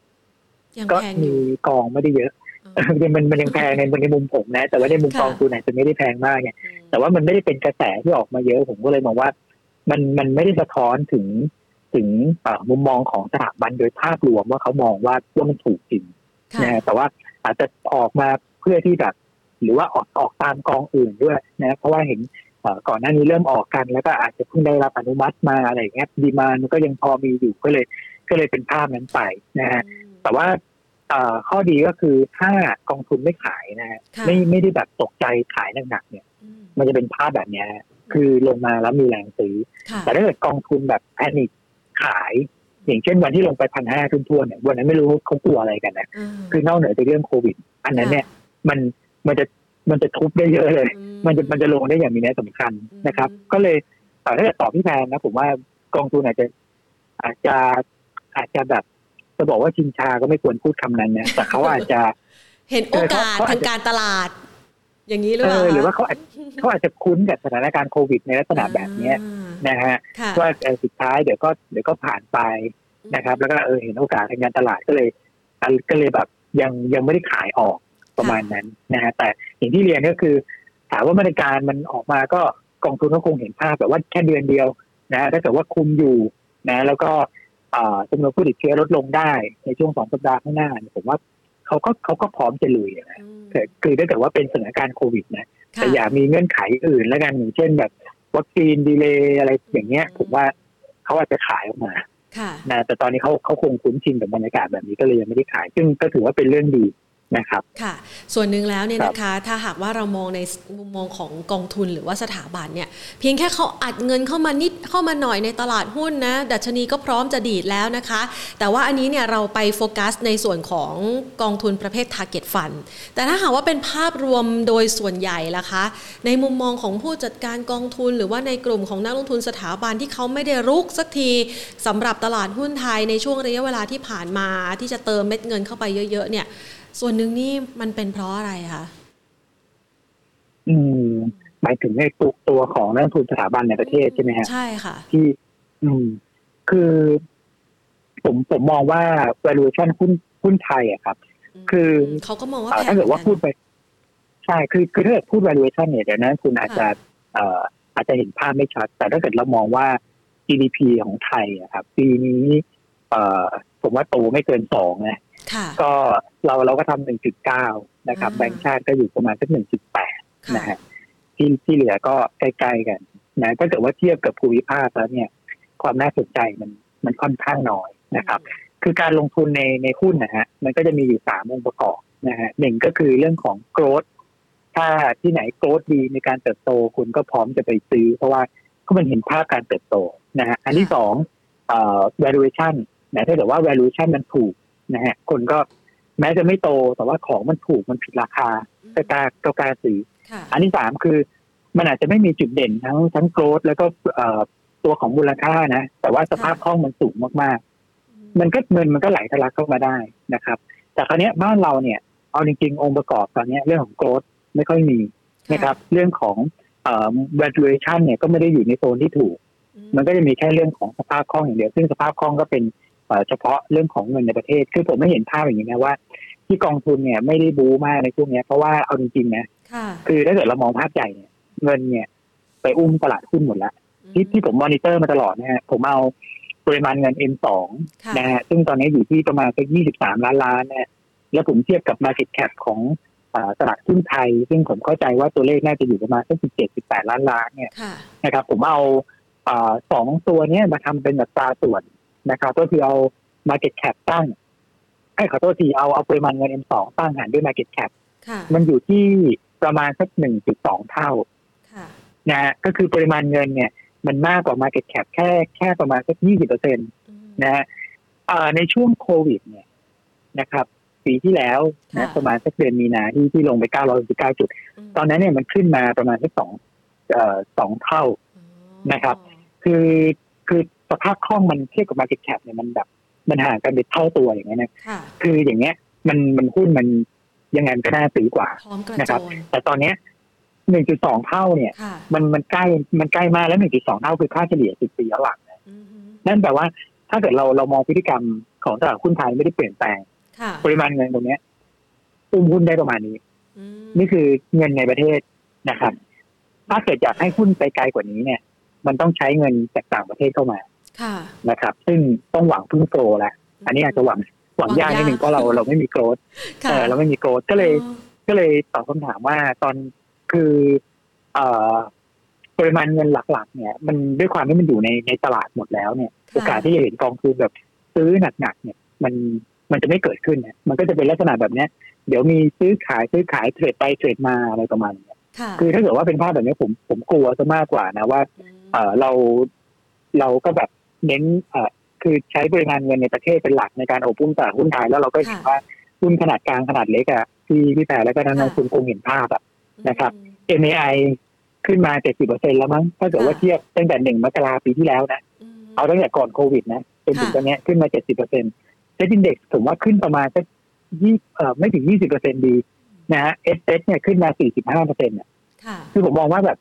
ก็มีกองไม่ได้เยอะมันมันยังแพงในในมุมผมนะ แต่ว่าในมุมกองทุนอาจจะไม่ได้แพงมากเนี่ยแต่ว่ามันไม่ได้เป็นกระแสที่ออกมาเยอะผมก็เลยมองว่า มันมันไม่ได้สะท้อนถึงถึงมุมมองของสถาบันโดยภาพรวมว่าเขามองว่าว่ามันถูกจริงนะแต่ว่า อาจจะออกมาเพื่อที่แบบหรือว่าออกออกตามกองอื่นด้วยนะเพราะว่าเห็นก่อนหน้านี้เริ่มออกกันแล้วก็อาจจะเพิ่งได้รับอนุมัติมาอะไรเงี้ยดีมามันก็ยังพอมีอยู่ก็เลยก็เลยเป็นภาพนั้นไปนะฮะแต่ว่าข้อดีก็คือถ้ากองทุนไม่ขายนะฮะไม่ไม่ได้แบบตกใจขายหนักๆเนี่ย มันจะเป็นภาพแบบนี้คือลงมาแล้วมีแรงซื้อแต่ถ้าเกิดกองทุนแบบแพนิคขาย อย่างเช่นวันที่ลงไปพันห้าทุ่นๆเนี่ยวันนั้นไม่รู้เขากลัวอะไรกันนะคือนอกเหนือจากเรื่องโควิด อันนั้นเนี่ยมันมันจะมันจะทุบได้เยอะเลย มันจะมันจะลงได้อย่างมีนัยสำคัญนะครับ ก็เลยถ้าเกิดตอบพี่แพนนะผมว่ากองทุนอาจจะ อาจจะอาจจะแบบจะบอกว่าชินชาก็ไม่ควรพูดคำนั้นนะแต่เขาอาจจะ เห็นโอกาสทางการตลาด อย่างนี้หรือเปล่าหรือว่าเขาอาจเขาอาจจะคุ้นกับสถานการณ์โควิดในลักษณะแบบนี้ นะฮะว่าสุดท้ายเดี๋ยวก็เดี๋ยวก็ผ่านไปนะครับ แล้วก็เออเห็นโอกาสทางการตลาดก็เลยก็เลยแบบยังยังไม่ได้ขายออกประมาณนั้นนะฮะแต่อย่างที่เรียนก็คือ ถามว่ามาตรการมันออกมาก็กองทุนก็คงเห็นภาพแบบว่าแค่เดือนเดียวนะถ้าเกิดว่าคุมอยู่นะแล้วก็จำนวนผู้ติดเชื้อลดลงได้ในช่วงสองสัปดาห์ข้างหน้า ผมว่าเขาก็เขาก็พร้อมจะลุยนะคือถ้าเกิดว่าเป็นสถานการณ์โควิดนะแต่อย่ามีเงื่อนไขอื่นแล้วกันอย่างเช่นแบบ วัคซีนดีเลย์อะไรอย่างเงี้ย ผมว่าเขาอาจจะขายออกมานะแต่ตอนนี้เขาเขาคงคุ้นชินกับบรรยากาศแบบนี้ก็เลยยังไม่ได้ขาย ซึ่งก็ถือว่าเป็นเรื่องดี นะครับค่ะ ส่วนหนึ่งแล้วเนี่ยนะคะ ถ้าหากว่าเรามองในมุมมองของกองทุนหรือว่าสถาบันเนี่ย เพียงแค่เขาอัดเงินเข้ามานิดเข้ามาหน่อยในตลาดหุ้นนะ ดัชนีก็พร้อมจะดีดแล้วนะคะ แต่ว่าอันนี้เนี่ยเราไปโฟกัสในส่วนของกองทุนประเภท Target Fund แต่ถ้าหากว่าเป็นภาพรวมโดยส่วนใหญ่ล่ะคะ ในมุมมองของผู้จัดการกองทุน หรือว่าในกลุ่มของนักลงทุนสถาบันที่เขาไม่ได้รุกสักทีสำหรับตลาดหุ้นไทยในช่วงระยะเวลาที่ผ่านมาที่จะเติมเม็ดเงินเข้าไปเยอะๆเนี่ย ส่วนหนึ่งนี่มันเป็นเพราะอะไรคะอืมหมายถึงในตัวตัวของนักลงทุนสถาบันในประเทศใช่ไหมฮะใช่ค่ะ ที่ อืม คือ ผมผมมองว่า valuation หุ้นหุ้นไทยอะครับ คือเขาก็มองว่าเอ่อแพงถ้าเกิดว่าพูดไป ใช่คือคือถ้าเกิดพูด valuation เนี่ยเดี๋ยวนั้นคุณอาจจะเอ่ออาจจะเห็นภาพไม่ชัด แต่ถ้าเกิดเรามองว่า GDP ของไทยอะครับ ปีนี้ เอ่อ ผมว่าโตไม่เกินสองนะค่ะ ก็เราเราก็ทำหนึ่งจุดเก้านะครับอ่าแบงก์ชาติก็อยู่ประมาณสักหนึ่งจุดแปดค่ะนะฮะที่ที่เหลือก็ใกล้ๆกันนะถ้าเกิดว่าเทียบกับภูมิภาคแล้วเนี่ย ความน่าสนใจมันมันค่อนข้างน้อยนะครับ คือการลงทุนในในหุ้นนะฮะมันก็จะมีอยู่สามองค์ประกอบนะฮะหนึ่งก็คือเรื่องของ growth ถ้าที่ไหน growth ดีในการเติบโตคุณก็พร้อมจะไปซื้อ เพราะว่าก็มันเห็นภาพการเติบโตนะฮะอันที่สองเอ่อ valuation นะถ้าเกิดว่า valuation มันถูก นะฮะคนก็แม้จะไม่โตแต่ว่าของมันถูกมันผิดราคาก็กล้าก็กล้าซื้อค่ะอันที่สามคือ มันอาจจะไม่มีจุดเด่นทั้งทั้งโกรดแล้วก็เอ่อตัวของมูลค่านะ แต่ว่าสภาพคล่องมันสูงมากๆ มันก็เงินมันก็ไหลทะลักเข้ามาได้นะครับ แต่คราวเนี้ยบ้านเราเนี่ยเอาจริงๆองค์ประกอบตอนเนี้ยเรื่องของโกรดไม่ค่อยมีนะครับ เรื่องของเอ่อ valuation เนี่ยก็ไม่ได้อยู่ในโซนที่ถูก มันก็จะมีแค่เรื่องของสภาพคล่องอย่างเดียว ซึ่งสภาพคล่องก็เป็น เอ่อเฉพาะเรื่องของเงินในประเทศ คือผมไม่เห็นภาพอย่างนี้นะว่า ที่กองทุนเนี่ยไม่ได้บู๊มากในช่วงเนี้ยเพราะว่าเอาจริงๆนะค่ะคือถ้าเกิดเรามองภาพใหญ่เนี่ยเงินเนี่ย ไปอุ้มตลาดหุ้นหมดแล้วที่ที่ผมมอนิเตอร์มาตลอดนะฮะผมเอาปริมาณเงิน M2 ค่ะนะฮะซึ่งตอนนี้อยู่ที่ประมาณสัก23 ล้านล้านเนี่ยแล้วผมเทียบกับ Market Cap ของอาตลาดหุ้นไทย ซึ่งผมเข้าใจว่าตัวเลขน่าจะอยู่ประมาณสัก17 18 ล้านล้านเนี่ยค่ะนะครับ ผมเอาอาสองตัวเนี้ยมาทำเป็นอัตราส่วน นะครับก็คือเอา Market Cap ตั้งไอ้ยขอโทษทีเอาเอาปริมาณเงิน M2 ตั้งหารด้วย Market Cap ค่ะมันอยู่ที่ประมาณสัก1.2เท่าค่ะนะฮะก็คือปริมาณเงินเนี่ย มันมากกว่า Market Cap แค่แค่ประมาณสัก20เปอร์เซ็นตอืมนะฮะเอ่อในช่วงโควิด เนี่ยนะครับ ปีที่แล้วนะค่ะประมาณสักเดือนมีนาที่ที่ลงไป919จุด ตอนนั้นเนี่ยมันขึ้นมาประมาณสักสองเอ่อสองเท่านะครับ คือคือ สภาพคล่องมันเทียบกับ Market Cap เนี่ยมันแบบมันห่างกันเป็นเท่าตัวอย่างเงี้ยนะค่ะคืออย่างเงี้ย มันมันหุ้นมันยังไงมันก็น่าซื้อกว่าพร้อมกระนะโจครับนแต่ตอนเนี้ย1.2เท่าเนี่ยค่ะมันมันใกล้มันใกล้มากแล้ว1.2เท่าคือค่าเฉลี่ย10ปีย้อนหลังนะอืมฮึนั่นแปลว่าถ้าเกิดเราเรามองพฤติกรรมของตลาดหุ้นไทยไม่ได้เปลี่ยนแปลงค่ะปริมาณเงินตรงเนี้ยอุ้มหุ้นได้ประมาณนี้อืมนี่คือเงินในประเทศนะครับ ถ้าเกิดอยากให้หุ้นไปไกลกว่านี้เนี่ย มันต้องใช้เงินจากต่างประเทศเข้ามาค่ะ นะครับ ซึ่งต้องหวังพึ่งโฟลว์แล้วอันนี้อาจจะหวังหวังยากนิดหนึ่งเพราะเราเราไม่มีโกรดค่ะเออเราไม่มีโกรดก็เลยอ๋อก็เลยตอบคำถามว่าตอนคือเอ่อปริมาณเงินหลัก ๆ เนี่ย มันด้วยความที่มันอยู่ในในตลาดหมดแล้วเนี่ย โอกาสที่จะเห็นกองทุนแบบซื้อหนักๆเนี่ย มันมันจะไม่เกิดขึ้นเนี่ยมันก็จะเป็นลักษณะแบบเนี้ย เดี๋ยวมีซื้อขายซื้อขายเทรดไปเทรดมาอะไรประมาณเนี้ยค่ะคือถ้าเกิดว่าเป็นภาพแบบนี้ผมผมกลัวซะมากกว่านะว่า เออเราเราก็แบบ เน้นเออคือใช้ปริมาณเงินในประเทศเป็นหลักในการโอบหุ้นตลาดหุ้นไทยแล้วเราก็เห็นว่าหุ้นขนาดกลางขนาดเล็กอะที่พี่แพรแล้วก็นักลงทุนคงเห็นภาพอะนะครับ MAI ขึ้นมา70%แล้วมั้งถ้าเกิดว่าเทียบตั้งแต่หนึ่งมกราปีที่แล้วนะมเอาตั้งแต่ก่อนโควิดนะจนถึงค่ะตอนเนี้ยขึ้นมา70% SET Index ผมว่าขึ้นประมาณสักยี่เอ่อไม่ถึง20%ดีนะฮะเอสเเนี่ยขึ้นมา45%เนี่ยค่ะคือผมมองว่าแบบ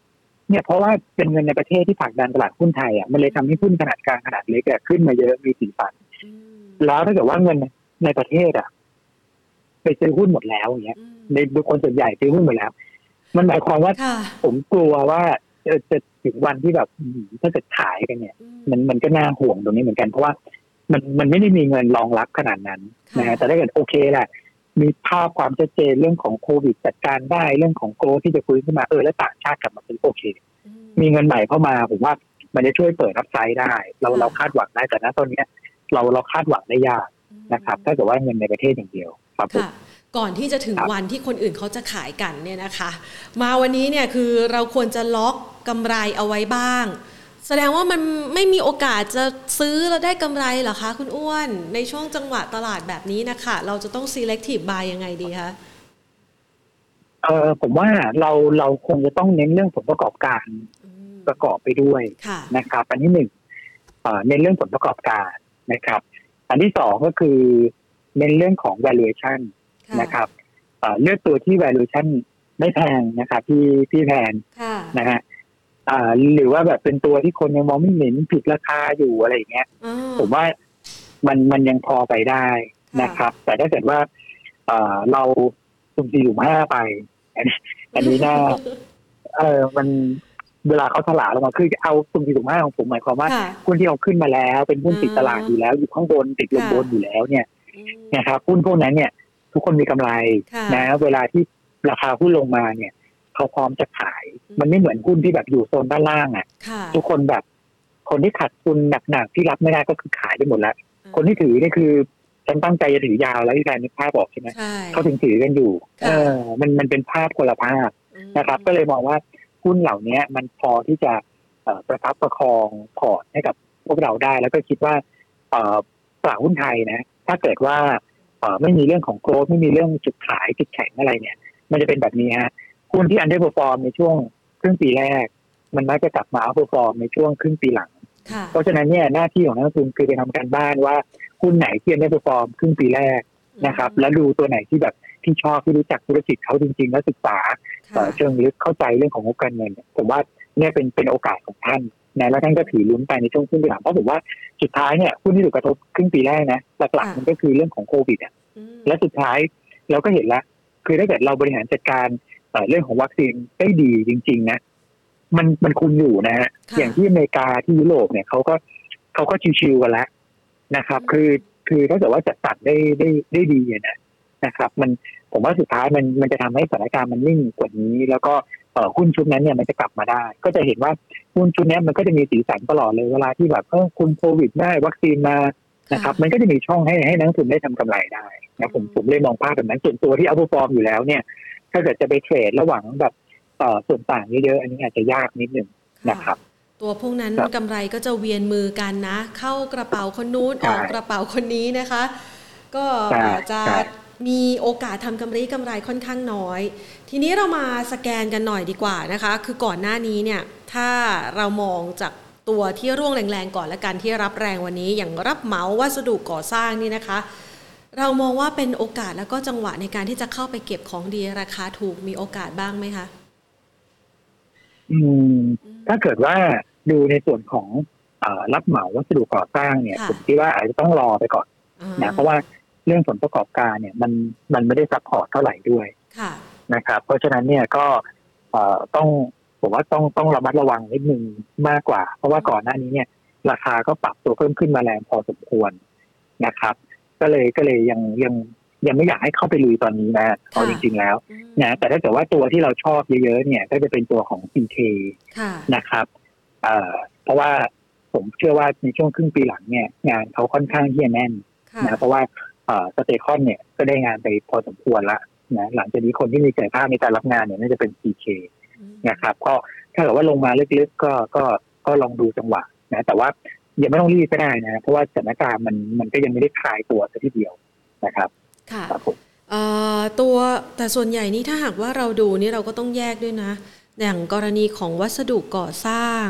เนี่ยเพราะว่าเป็นเงินในประเทศที่ผลักดันตลาดหุ้นไทยอะมันเลยทำให้หุ้นขนาดกลางขนาดเล็กอะขึ้นมาเยอะมีสีสันอืมแล้วถ้าเกิดว่าเงินในประเทศอะไปซื้อหุ้นหมดแล้วอย่างเงี้ยอืมในบุคคลส่วนใหญ่ซื้อหุ้นหมดแล้ว มันหมายความว่าค่ะผมกลัวว่าจะจะถึงวันที่แบบอืมถ้าเกิดขายกันเนี่ยอืมันมันก็น่าห่วงตรงนี้เหมือนกันเพราะว่ามันมันไม่ได้มีเงินรองรับขนาดนั้นนะฮะแต่ถ้าเกิดโอเคแหละ มีภาพความชัดเจนเรื่องของโควิดจัดการได้เรื่องของโกลที่จะฟื้นขึ้นมาเออแล้วต่างชาติกลับมาซื้อโอเคอืมีเงินใหม่เข้ามาผมว่ามันจะช่วยเปิดรับไซด์ได้ เราเราคาดหวังได้แต่ณตอนเนี้ยเราเราคาดหวังได้ยากนะครับถ้าเกิดว่าเงินในประเทศอย่างเดียวครับผมค่ะก่อนที่จะถึงวันที่คนอื่นเขาจะขายกันเนี่ยนะคะ มาวันนี้เนี่ยคือเราควรจะล็อกกำไรเอาไว้บ้าง แสดงว่ามันไม่มีโอกาสจะซื้อแล้วได้กำไรเหรอคะ คุณอ้วน ในช่วงจังหวะตลาดแบบนี้นะคะเราจะต้อง selective buy ยังไงดีคะเออผมว่าเราเราคงจะต้องเน้นเรื่องผลประกอบการประกอบไปด้วยนะครับอันที่หนึ่งเน้นเรื่องผลประกอบการนะครับ อันที่สองก็คือเน้นเรื่องของ valuation นะครับเลือกตัวที่ valuation ไม่แพงนะครับที่ที่แพงนะฮะ หรือว่าแบบเป็นตัวที่คนยังมองไม่เห็นผิดราคาอยู่อะไรอย่างเงี้ยผมว่ามันมันยังพอไปได้นะครับ แต่ถ้าเกิดว่าเราสุ่มสี่สุ่มห้าไป อันนี้น่าเออมันเวลาเขาถลาลงมาคือเอาสุ่มสี่สุ่มห้าของผมหมายความว่าหุ้นที่เอาขึ้นมาแล้ว เป็นหุ้นติดตลาดอยู่แล้ว อยู่ข้างบนติดลงบนอยู่แล้วเนี่ยนะครับหุ้นพวกนั้นเนี่ย ทุกคนมีกำไรนะ เวลาที่ราคาหุ้นลงมาเนี่ย เขาพร้อมจะขาย มันไม่เหมือนหุ้นที่แบบอยู่โซนด้านล่างอะ ทุกคนแบบคนที่ขาดทุนหนักๆที่รับไม่ได้ก็คือขายไปหมดแล้ว คนที่ถือนี่คือฉันตั้งใจจะถือยาวแล้วที่การนึกภาพบอกใช่ไหมเขาถึงถือกันอยู่ เออ มันมันเป็นภาพคนละภาพนะครับ ก็เลยมองว่าหุ้นเหล่านี้มันพอที่จะประคับประคองพอร์ตให้กับพวกเราได้ แล้วก็คิดว่าตลาดหุ้นไทยนะ ถ้าเกิดว่าไม่มีเรื่องของโควิดไม่มีเรื่องจุดขายจุดแข็งอะไรเนี่ย มันจะเป็นแบบนี้ฮะ หุ้นที่ underperform ในช่วงครึ่งปีแรก มันมักจะกลับมา outperform ในช่วงครึ่งปีหลัง เพราะฉะนั้นเนี่ยหน้าที่ของนักลงทุนคือไปทำการบ้านว่าหุ้นไหนที่ underperform ครึ่งปีแรกนะครับ แล้วดูตัวไหนที่แบบที่ชอบที่รู้จักธุรกิจเขาจริง ๆ แล้วศึกษาเชิงลึกเข้าใจเรื่องของงบการเงินผมว่าเนี่ยเป็นเป็นโอกาสของท่านนะแล้วท่านก็ถือลุ้นไปในช่วงครึ่งปีหลังเพราะผมว่าสุดท้ายเนี่ยหุ้นที่ถูกกระทบครึ่งปีแรกนะหลักๆมันก็คือเรื่องของโควิดอะและสุดท้ายเราก็เห็นแล้วคือถ้าเกิดเราบริหารจัดการ เรื่องของวัคซีนได้ดีจริง ๆ นะ มันมันคุมอยู่นะฮะอย่างที่อเมริกาที่ยุโรปเนี่ยเขาก็เขาก็ชิวๆกันแล้วนะครับ คือคือถ้าเกิดว่าจัดตัดได้ได้ได้ดีเนี่ยนะครับ มันผมว่าสุดท้ายมันมันจะทำให้สถานการณ์มันนิ่งกว่านี้ แล้วก็หุ้นชุดนั้นเนี่ยมันจะกลับมาได้ ก็จะเห็นว่าหุ้นชุดนี้มันก็จะมีสีสันตลอดเลยเวลาที่แบบเออคุณโควิดได้วัคซีนมานะครับ มันก็จะมีช่องให้ให้นักทุนได้ทำกำไรได้นะผมผมเลยมองภาพแบบนั้นส่วนตัวที่เอาฟอร์มอยู่แล้วเนี่ย ถ้าเกิดจะไปเทรดระหว่างแบบต่อส่วนต่างเยอะๆอันนี้อาจจะยากนิดนึงนะครับตัวพวกนั้นกำไรก็จะเวียนมือกันนะ เข้ากระเป๋าคนนู้นออกกระเป๋าคนนี้นะคะ ก็อาจจะมีโอกาสทำกำไรกำไรค่อนข้างน้อย ทีนี้เรามาสแกนกันหน่อยดีกว่านะคะ คือก่อนหน้านี้เนี่ยถ้าเรามองจากตัวที่ร่วงแรงๆก่อนและกันที่รับแรงวันนี้ อย่างรับเหมาวัสดุก่อสร้างนี่นะคะ เรามองว่าเป็นโอกาสแล้วก็จังหวะในการที่จะเข้าไปเก็บของดีราคาถูกมีโอกาสบ้างไหมคะ อืม ถ้าเกิดว่าดูในส่วนของอรับเหมาวัสดุก่อสร้างเนี่ยผมคิดว่าอาจจะต้องรอไปก่อนนะเพราะว่าเรื่องผลประกอบการเนี่ย มันมันไม่ได้ support เท่าไหร่ด้วยนะครับ เพราะฉะนั้นเนี่ยก็ต้องผมว่าต้องต้องระมัดระวังนิดนึงมากกว่า เพราะว่าก่อนหน้านี้เนี่ย ราคาก็ปรับตัวเพิ่มขึ้นมาแรงพอสมควรนะครับ ก็เลยก็เลยยังยังยังไม่อยากให้เข้าไปลุยตอนนี้นะเอาจริง ๆ แล้วนะแต่ถ้าเกิดว่าตัวที่เราชอบเยอะๆเนี่ยก็จะเป็นตัวของ PK นะครับเพราะว่าผมเชื่อว่าในช่วงครึ่งปีหลังเนี่ย งานเขาค่อนข้างที่จะแน่นนะเพราะว่าสเตคอนเนี่ยก็ได้งานไปพอสมควรละนะหลังจากนี้คนที่มีศักยภาพในการรับงานเนี่ยน่าจะเป็น PK นะครับ ก็ถ้าเกิดว่าลงมาลึกๆก็ก็ก็ลองดูจังหวะนะแต่ว่า ยังไม่ต้องรีบก็ได้นะเพราะว่าสถานการณ์มันมันก็ยังไม่ได้คลายตัวสัทีเดียวนะครับค่ะตัวแต่ส่วนใหญ่นี่ถ้าหากว่าเราดูนี่เราก็ต้องแยกด้วยนะ อย่างกรณีของวัสดุก่อสร้าง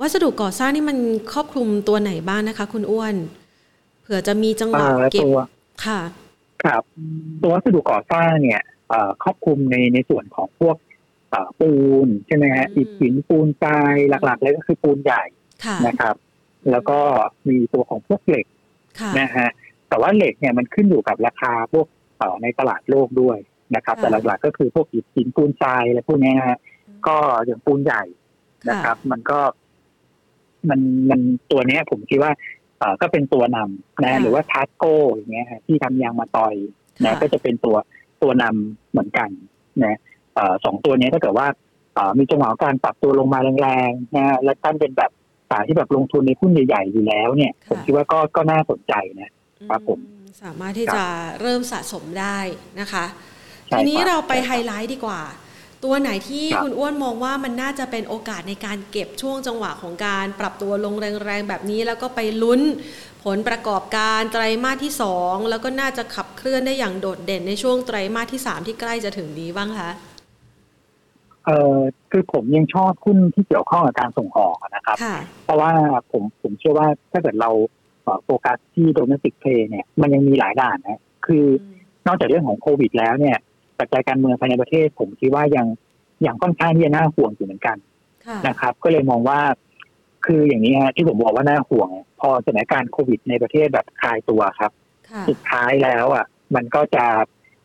วัสดุก่อสร้างนี่มันครอบคลุมตัวไหนบ้างนะคะ คุณอ้วนเผื่อจะมีจังหวะเก็บค่ะ ครับ ตัววัสดุก่อสร้างเนี่ยครอบคลุมในในส่วนของพวกปูนใช่ไหมฮะอิฐหินปูนทรายหลักๆเลยก็คือปูนใหญ่นะครับ แล้วก็มีตัวของพวกเหล็กนะฮะแต่ว่าเหล็กเนี่ยมันขึ้นอยู่กับราคาพวกในตลาดโลกด้วยนะครับ แต่หลักๆก็คือพวกอิฐหินปูนทรายอะไรพวกนี้ฮะก็อย่างปูนใหญ่นะครับ มันก็มันมันตัวเนี้ย ผมคิดว่าก็เป็นตัวนำนะ หรือว่าทาร์โก้อย่างเงี้ยที่ทำยางมาตอยนะก็จะเป็นตัวตัวนำเหมือนกันนะสองตัวนี้ถ้าเกิดว่ามีจังหวะการปรับตัวลงมาแรงๆนะและท่านเป็นแบบ สายที่แบบลงทุนในหุ้นใหญ่ ๆ อยู่แล้วเนี่ย ผมคิดว่าก็ก็น่าสนใจนะครับผมสามารถที่จะเริ่มสะสมได้นะคะใช่ทีนี้ครับเราไปใช่ครับไฮไลท์ดีกว่า ตัวไหนที่ครับคุณอ้วนมองว่ามันน่าจะเป็นโอกาสในการเก็บช่วงจังหวะของการปรับตัวลงแรงๆแบบนี้ แล้วก็ไปลุ้นผลประกอบการไตรมาสที่ 2 แล้วก็น่าจะขับเคลื่อนได้อย่างโดดเด่นในช่วงไตรมาสที่ 3 ที่ใกล้จะถึงนี้บ้างคะ เออคือผมยังชอบหุ้นที่เกี่ยวข้องกับการส่งออกนะครับค่ะเพราะว่าผมผมเชื่อว่าถ้าเกิดเราเอ่อโฟกัสที่โดเมนติกเพย์เนี่ยมันยังมีหลายด่านนะคืออนอกจากเรื่องของโควิด แล้วเนี่ยปัจจัยการเมืองภายในประเทศ ผมคิดว่ายังยังค่อนข้างที่จะน่าห่วงอยู่เหมือนกันค่ะนะครับ ก็เลยมองว่า คืออย่างนี้ฮะที่ผมบอกว่าน่าห่วง พอสถานการณ์โควิด ในประเทศแบบคลายตัวครับค่ะสุดท้ายแล้วอะ มันก็จะ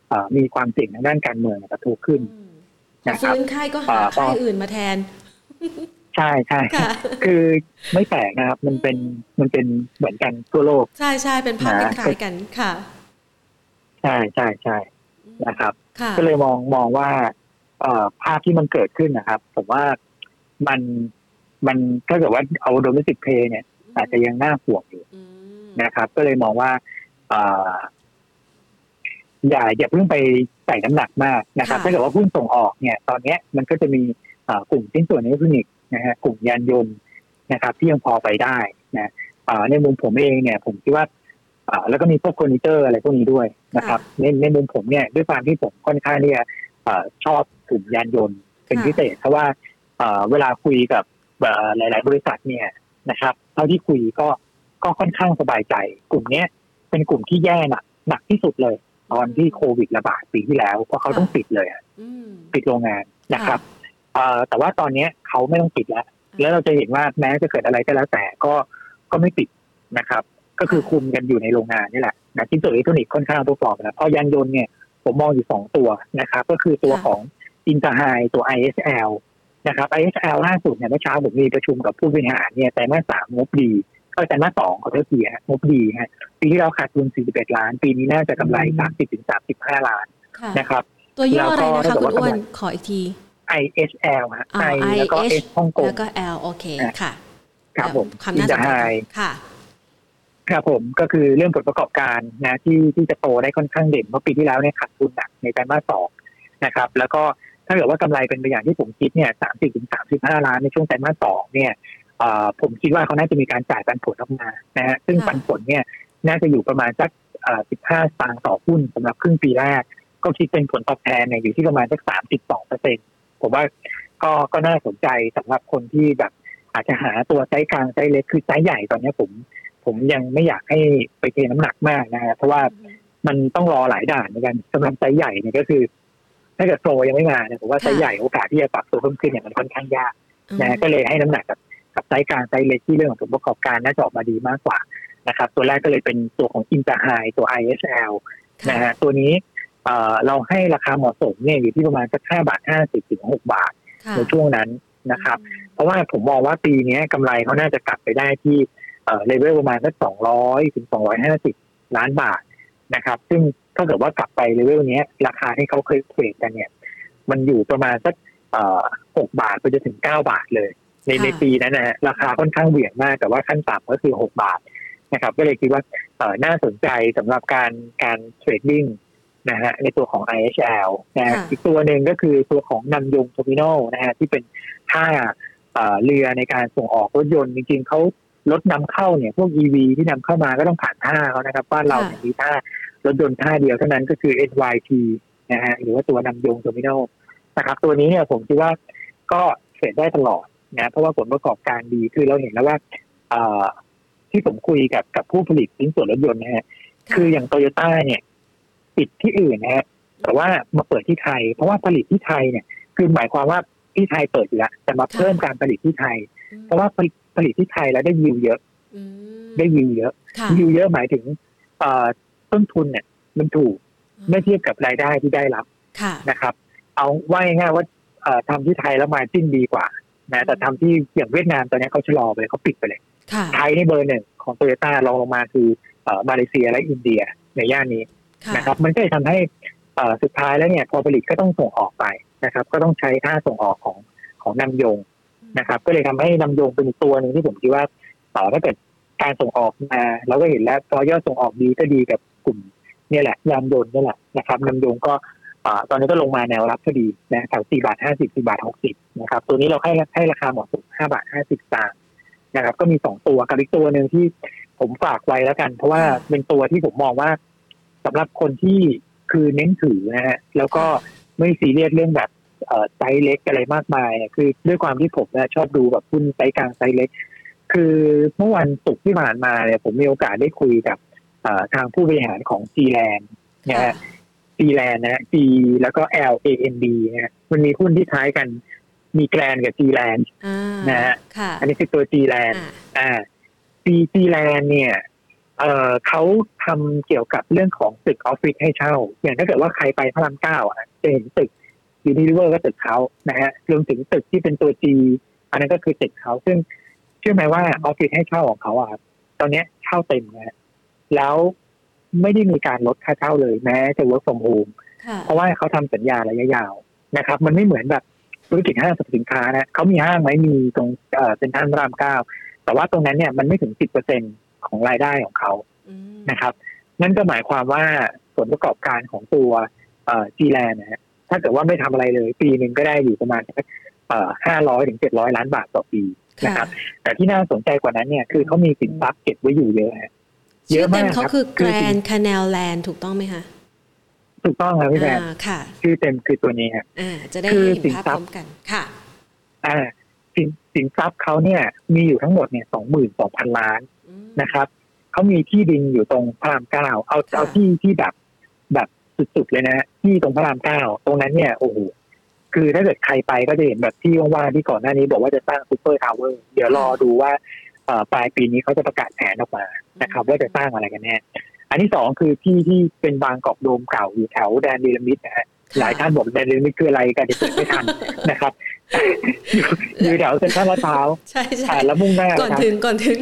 เอ่อมีความเสี่ยงทางด้านการเมืองกระทุขึ้นอืมนะครับ ฟื้นค่ายก็หาอ่าค่ายอื่นมาแทน ใช่ใช่ค่ะคือไม่แปลกนะครับ มันเป็นมันเป็นเหมือนกันทั่วโลก ใช่ใช่เป็นภาพนะคล้ายๆกันค่ะ ใช่ใช่ใช่นะครับค่ะก็เลยมองมองว่าเอ่อภาพที่มันเกิดขึ้นนะครับ ผมว่ามันมันถ้าเกิดว่าเอาโดเมสิกเพย์เนี่ย อาจจะยังน่าห่วงอยู่อืมนะครับ ก็เลยมองว่าเอ่ออย่าอย่าเพิ่งไปใส่น้ำหนักมากนะครับ ถ้าเกิดว่าหุ้นส่งออกเนี่ย ตอนเนี้ยมันก็จะมีเอ่อกลุ่มชิ้นส่วนอิเล็กทรอนิกส์นะฮะกลุ่มยานยนต์นะครับที่ยังพอไปได้นะเอ่อในมุมผมเองเนี่ย ผมคิดว่าเอ่อแล้วก็มีพวกเฟอร์นิเจอร์อะไรพวกนี้ด้วยนะครับ ในในมุมผมเนี่ยด้วยความที่ผมค่อนข้างที่จะเอ่อชอบกลุ่มยานยนต์เป็นพิเศษเพราะว่าเอ่อเวลาคุยกับเอ่อหลาย ๆ บริษัทเนี่ยนะครับเท่าที่คุยก็ก็ค่อนข้างสบายใจ กลุ่มเนี้ยเป็นกลุ่มที่แย่หนักหนักที่สุดเลย ตอนที่โควิดระบาดปีที่แล้ว เพราะเขาต้องปิดเลยอะอืมปิดโรงงานนะครับเอ่อแต่ว่าตอนเนี้ยเขาไม่ต้องปิดแล้ว แล้วเราจะเห็นว่าแม้จะเกิดอะไรก็แล้วแต่ก็ก็ไม่ปิดนะครับ ก็คือคุมกันอยู่ในโรงงานนี่แหละนะชิ้นส่วนอิเล็กทรอนิกส์ค่อนข้างตัวฟอร์มนะเพราะยานยนต์เนี่ยผมมองอยู่สองตัวนะครับ ก็คือตัวของอินเตอร์ไฮตัว ISL นะครับ ISL ล่าสุดเนี่ยเมื่อเช้าผมมีประชุมกับผู้บริหารเนี่ยไตรมาสสามงบดี ก็ไตรมาสสองขอโทษทีฮะงบดีฮะปีที่เราขาดทุน 41 ล้าน ปีนี้น่าจะกำไร 30ถึง35 ล้านค่ะนะครับ ตัวย่ออะไรนะคะแล้วก็คุณอ้วนถ้าเกิดว่าขออีกที ISL ฮะอ่า I แล้วก็ IH S ฮ่องกงแล้วก็ L โอเคค่ะครับผมความ Inter Hide ค่ะครับผมก็คือเรื่องผลประกอบการนะที่ที่จะโตได้ค่อนข้างเด่นเพราะปีที่แล้วเนี่ยขาดทุนหนักในไตรมาสสองนะครับ แล้วก็ถ้าเกิดว่ากำไรเป็นไปอย่างที่ผมคิดเนี่ยสามสิบถึงสามสิบห้าล้านในช่วงไตรมาสสองเนี่ยเอ่อ ผมคิดว่าเขาน่าจะมีการจ่ายปันผลออกมานะฮะซึ่งค่ะปันผลเนี่ยน่าจะอยู่ประมาณสักสิบห้าสตางค์ต่อหุ้นสำหรับครึ่งปีแรก ก็คิดเป็นผลตอบแทนเนี่ยอยู่ที่ประมาณสักสามสิบสองเปอร์เซ็นผมว่าก็ก็น่าสนใจสำหรับคนที่แบบอาจจะหาตัวไซส์กลางไซส์เล็กคือไซส์ใหญ่ตอนเนี้ยผม ผมยังไม่อยากให้ไปเทน้ำหนักมากนะฮะเพราะว่ามันต้องรอหลายด่านเหมือนกันสำหรับไซส์ใหญ่เนี่ยก็คือถ้าเกิด flow ยังไม่มาเนี่ยผมว่าไซส์ใหญ่โอกาสที่จะปรับตัวเพิ่มขึ้นเนี่ยมันค่อนข้างยากนะฮะก็เลยให้น้ำหนักกับ กับไซส์กลางไซส์เล็กที่เรื่องของผลประกอบการน่าจะออกมาดีมากกว่านะครับตัวแรกก็เลยเป็นตัวของอินเตอร์ไฮตัว ISL นะฮะตัวนี้เอ่อเราให้ราคาเหมาะสมเนี่ยอยู่ที่ประมาณสักห้าบาทห้าสิบถึงหกบาทค่ะในช่วงนั้นนะครับ เพราะว่าผมมองว่าปีนี้กำไรเขาน่าจะกลับไปได้ที่เอ่อเลเวลประมาณสักสองร้อยถึงสองร้อยห้าสิบล้านบาทนะครับ ซึ่งถ้าเกิดว่ากลับไปเลเวลเนี้ยราคาที่เขาเคยเทรดกันเนี่ย มันอยู่ประมาณสักเอ่อหกบาทไปจนถึงเก้าบาทเลย ในค่ะในปีนั้นนะฮะราคาค่อนข้างเหวี่ยงมากแต่ว่าขั้นต่ำก็คือหกบาทนะครับก็เลยคิดว่าเอ่อน่าสนใจสำหรับการการ tradingนะฮะในตัวของ IHL นะฮะค่ะอีกตัวหนึ่งก็คือตัวของนามยงเทอร์มินัลนะฮะที่เป็นท่าเอ่อเรือในการส่งออกรถยนต์จริงๆเขารถนำเข้าเนี่ยพวก EV ที่นำเข้ามาก็ต้องผ่านท่าเขานะครับบ้านเราเนี่ยมีท่ารถยนต์ท่าเดียวเท่านั้นก็คือ NYT นะฮะหรือว่าตัวนามยงเทอร์มินัลนะครับตัวนี้เนี่ยผมคิดว่าก็เทรดได้ตลอด นะเพราะว่าผลประกอบการดีคือเราเห็นแล้วว่าเอ่อที่ผมคุยกับกับผู้ผลิตชิ้นส่วนรถยนต์นะฮะคืออย่างโตโยต้าเนี่ยปิดที่อื่นนะฮะแต่ว่ามาเปิดที่ไทย เพราะว่าผลิตที่ไทยเนี่ย คือหมายความว่าที่ไทยเปิดอยู่แล้วแต่มาเพิ่มการผลิตที่ไทย เพราะว่าผลิตผลิตที่ไทยแล้วได้ยิวเยอะอืมได้ยิวเยอะค่ะยิวเยอะหมายถึงเอ่อต้นทุนเนี่ย มันถูกเมื่อเทียบกับรายได้ที่ได้รับค่ะนะครับ เอาว่าง่ายๆว่าเอ่อทำที่ไทยแล้วมาจิ้นดีกว่า นะแต่ทำที่อย่างเวียดนามตอนนี้เขาชะลอไปเลยเขาปิดไปเลยค่ะไทยนี่เบอร์หนึ่งของโตโยต้ารองลงมาคือเอ่อมาเลเซียและอินเดียในย่านนี้ค่ะนะครับ มันก็เลยทำให้เอ่อสุดท้ายแล้วเนี่ยพอผลิตก็ต้องส่งออกไปนะครับ ก็ต้องใช้ท่าส่งออกของของนำยงนะครับ ก็เลยทำให้นำยงเป็นอีกตัวหนึ่งที่ผมคิดว่าเอ่อถ้าเกิดการส่งออกมา เราก็เห็นแล้วพอยอดส่งออกดีก็ดีกับกลุ่มเนี่ยแหละยานยนต์นี่แหละนะครับนำยงก็ ตอนนี้ก็ลงมาแนวรับพอดีนะแถวสี่บาทห้าสิบสี่บาทหกสิบนะครับ ตัวนี้เราให้ให้ราคาเหมาะสมห้าบาทห้าสิบสตางค์นะครับ ก็มีสองตัวกับอีกตัวหนึ่งที่ผมฝากไว้แล้วกัน เพราะว่าเป็นตัวที่ผมมองว่าสำหรับคนที่คือเน้นถือนะฮะแล้วก็ไม่ซีเรียสเรื่องแบบไซส์เล็กอะไรมากมาย คือด้วยความที่ผมชอบดูแบบหุ้นไซส์กลางไซส์เล็ก คือเมื่อวันศุกร์ที่ผ่านมาเนี่ยผมมีโอกาสได้คุยกับทางผู้บริหารของจีแลนด์นะฮะ จีแลนด์นะ G แล้วก็ L A N D นะมันมีหุ้นที่คล้ายกัน มีแกรนด์กับจีแลนด์นะฮะอันนี้คือตัวจีแลนด์อ่าจีจีแลนด์เนี่ย เอ่อเขาทำเกี่ยวกับเรื่องของตึกออฟฟิศให้เช่า อย่างถ้าเกิดว่าใครไปพระรามเก้าอะจะเห็นตึกยูนิลีเวอร์ก็ตึกเขานะฮะรวมถึงตึกที่เป็นตัว G อันนั้นก็คือตึกเขาซึ่งเชื่อไหมว่าออฟฟิศให้เช่าของเขาอะตอนนี้เช่าเต็มนะฮะแล้ว ไม่ได้มีการลดค่าเช่าเลยแม้จะ work from home เพราะว่าเขาทำสัญญาระยะยาวนะครับ มันไม่เหมือนแบบธุรกิจห้างสรรพสินค้านะเขามีห้างไหมมีตรงเอ่อเป็นท่านรามเก้าแต่ว่าตรงนั้นเนี่ยมันไม่ถึงสิบเปอร์เซ็นของรายได้ของเขานะครับนั่นก็หมายความว่าผลประกอบการของตัวเอ่อจีแลนนะฮะถ้าเกิดว่าไม่ทำอะไรเลย ปีหนึ่งก็ได้อยู่ประมาณเอ่อห้าร้อยถึงเจ็ดร้อยล้านบาทต่อปีนะครับ แต่ที่น่าสนใจกว่านั้นเนี่ยคือเขามีสินทรัพย์เก็บไว้อยู่เยอะ เยอะมากเขาคือแกรนด์คาแนลแลนด์ถูกต้องไหมคะถูกต้องครับพี่แอนค่ะชื่อเต็มคือตัวนี้ครับอ่าจะได้เห็นภาพพร้อมกันค่ะอ่าสินสินทรัพย์เขาเนี่ย มีอยู่ทั้งหมดเนี่ยสองหมื่นสองพันล้านนะครับเขามีที่ดินอยู่ตรงพระรามเก้าเอาเอาที่ที่แบบแบบสุดๆเลยนะที่ตรงพระรามเก้าตรงนั้นเนี่ยโอ้โหคือถ้าเกิดใครไปก็จะเห็นแบบที่ว่างๆที่ก่อนหน้านี้บอกว่าจะสร้างซูเปอร์ทาวเวอร์เดี๋ยวรอดูว่า ปลายปีนี้เขาจะประกาศแผนออกมานะครับ ว่าจะสร้างอะไรกันแน่อันที่สองคือที่ที่เป็นบางกอกโดมเก่าอยู่แถวแดนเนรมิตนะฮะหลายท่านบอกแดนเนรมิตคืออะไรกันจะเกิดไม่ทันนะครับอยู่แถวเซ็นทรัลลาดพร้าวใช่ใช่แล้วมุ่งหน้าก่อนถึงก่อนถึง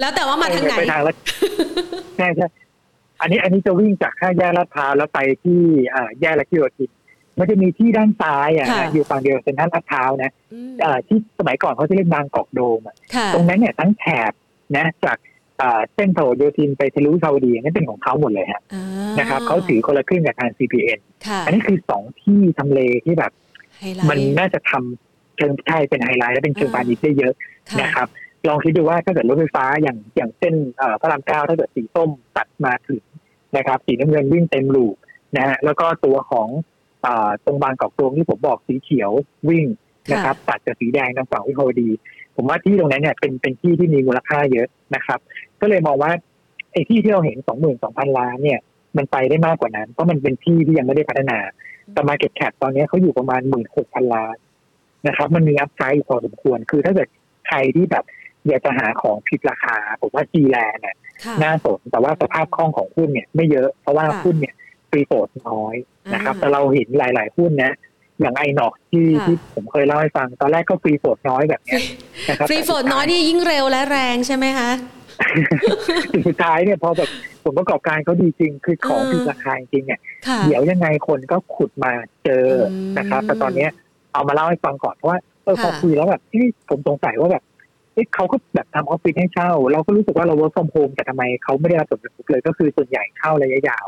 แล้วแต่ว่ามาทางไหนไปทางแล้วใช่ใช่อันนี้อันนี้จะวิ่งจากห้าแยกลาดพร้าวแล้วไปที่อ่าแยกละกิโลทิน มันจะมีที่ด้านซ้ายอะอยู่ฝั่งเดียวเซ็นทรัลลาดพร้าวนะที่สมัยก่อนเขาจะเรียกบางกอกโดมตรงนั้นเนี่ยทั้งแถบนะจากเส้นโถโยธินไปทะลุซาวดีนั่นเป็นของเขาหมดเลยฮะนะครับเขาถือคนละครึ่งกับทาง CPN อันนี้คือสองที่ทำเลที่แบบ มันน่าจะทำเชิงใช่เป็นไฮไลท์และเป็นเชิงพาณิชย์ได้เยอะนะครับลองคิดดูว่าถ้าเกิดรถไฟฟ้าอย่างอย่างเส้นพระรามเก้าถ้าเกิดสีส้มตัดมาถึงนะครับ สีน้ำเงินวิ่งเต็มลูปนะฮะแล้วก็ตัวของ ตรงบางกอกตรงที่ผมบอกสีเขียววิ่งนะครับ ตัดจากสีแดงทางฝั่งวิภาวดี ผมว่าที่ตรงนั้นเนี่ยเป็นเป็นที่ที่มีมูลค่าเยอะนะครับ ก็เลยมองว่าไอ้ที่ที่เราเห็นสองหมื่นสองพันล้านเนี่ยมันไปได้มากกว่านั้น เพราะมันเป็นที่ที่ยังไม่ได้พัฒนาแต่ market cap ตอนนี้เขาอยู่ประมาณหมื่นหกพันล้านนะครับ มันมี upside พอสมควร คือถ้าเกิดใครที่แบบอยากจะหาของผิดราคา ผมว่าจีแลนเนี่ยน่าสน แต่ว่าสภาพคล่องของหุ้นเนี่ยไม่เยอะ เพราะว่าหุ้นเนี่ยฟ รีโฟดน้อยนะครับ แต่เราเห็นหลาย ๆ หุ้นนะอย่างไอหนอกที่ที่ผมเคยเล่าให้ฟัง ตอนแรกก็ฟรีโฟดน้อยแบบนี้นะครับฟรีโฟดน้อยนี่ยิ่งเร็วและแรงใช่ไหมคะสุดท้ายเนี่ยพอแบบผลประกอบการเขาดีจริง คือของผิดราคาจริงเนี่ยเดี๋ยวยังไงคนก็ขุดมาเจอนะครับ แต่ตอนนี้เอามาเล่าให้ฟังก่อนเพราะว่าเออพอคุยแล้วแบบที่ผมสงสัยว่าแบบเขาก็แบบทำออฟฟิศให้เช่า เราก็รู้สึกว่าเรา work from home แต่ทำไมเขาไม่ได้รับผลกระทบเลยก็คือส่วนใหญ่เช่าระยะยาว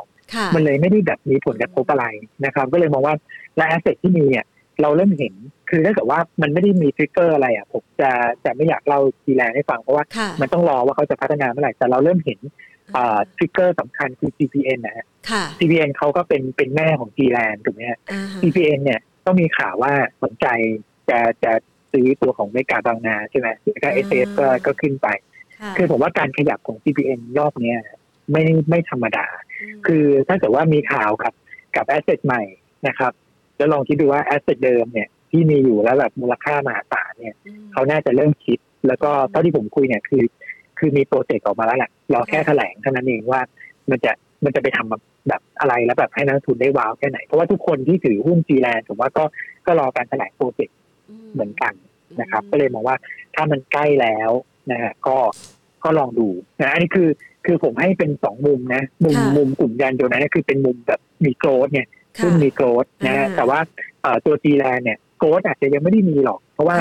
มันเลยไม่ได้แบบมีผลกระทบอะไรนะครับ ก็เลยมองว่าและ asset ที่มีเนี่ยเราเริ่มเห็น คือถ้าเกิดว่ามันไม่ได้มี trigger อะไรอะ ผมจะจะไม่อยากเล่าจีแลนด์ให้ฟังเพราะว่ามันต้องรอว่าเขาจะพัฒนาเมื่อไหร่ แต่เราเริ่มเห็น trigger สำคัญคือ CPN นะฮะ CPN เขาก็เป็นเป็นแม่ของ g ีแลนถูกไหมฮะ CPN เนี่ยต้องมีข่าวว่าสนใจจะจะซื้อตัวของเมกาบางนาใช่ไหมแล้วก็เอสเอฟก็ก็ขึ้นไป คือผมว่าการขยับของ CPN รอบเนี้ยไม่ไม่ธรรมดา คือถ้าเกิดว่ามีข่าวกับกับ asset ใหม่นะครับ แล้วลองคิดดูว่า asset เดิมเนี่ยที่มีอยู่แล้วแบบมูลค่ามหาศาลเนี่ย เขาน่าจะเริ่มคิด แล้วก็เท่าที่ผมคุยเนี่ยคือ คือมีโปรเจกต์ออกมาแล้วแหละรอแค่แถลงเท่านั้นเองว่ามันจะมันจะไปทำแบบอะไรแล้วแบบให้นักทุนได้ว้าวแค่ไหน เพราะว่าทุกคนที่ถือหุ้นจีแลนผมว่าก็ก็รอการแถลงโปรเจกต์เหมือนกันนะครับ ก็เลยมองว่าถ้ามันใกล้แล้วนะฮะก็ ก็ลองดูนะอันนี้คือคือผมให้เป็นสองมุมนะมุมมุมกลุ่มยานยนต์นะคือเป็นมุมแบบมีโกรดเนี่ยซึ่งมีโกรดนะแต่ว่าตัวจีแลนเนี่ยโกรดอาจจะยังไม่ได้มีหรอก เพราะว่า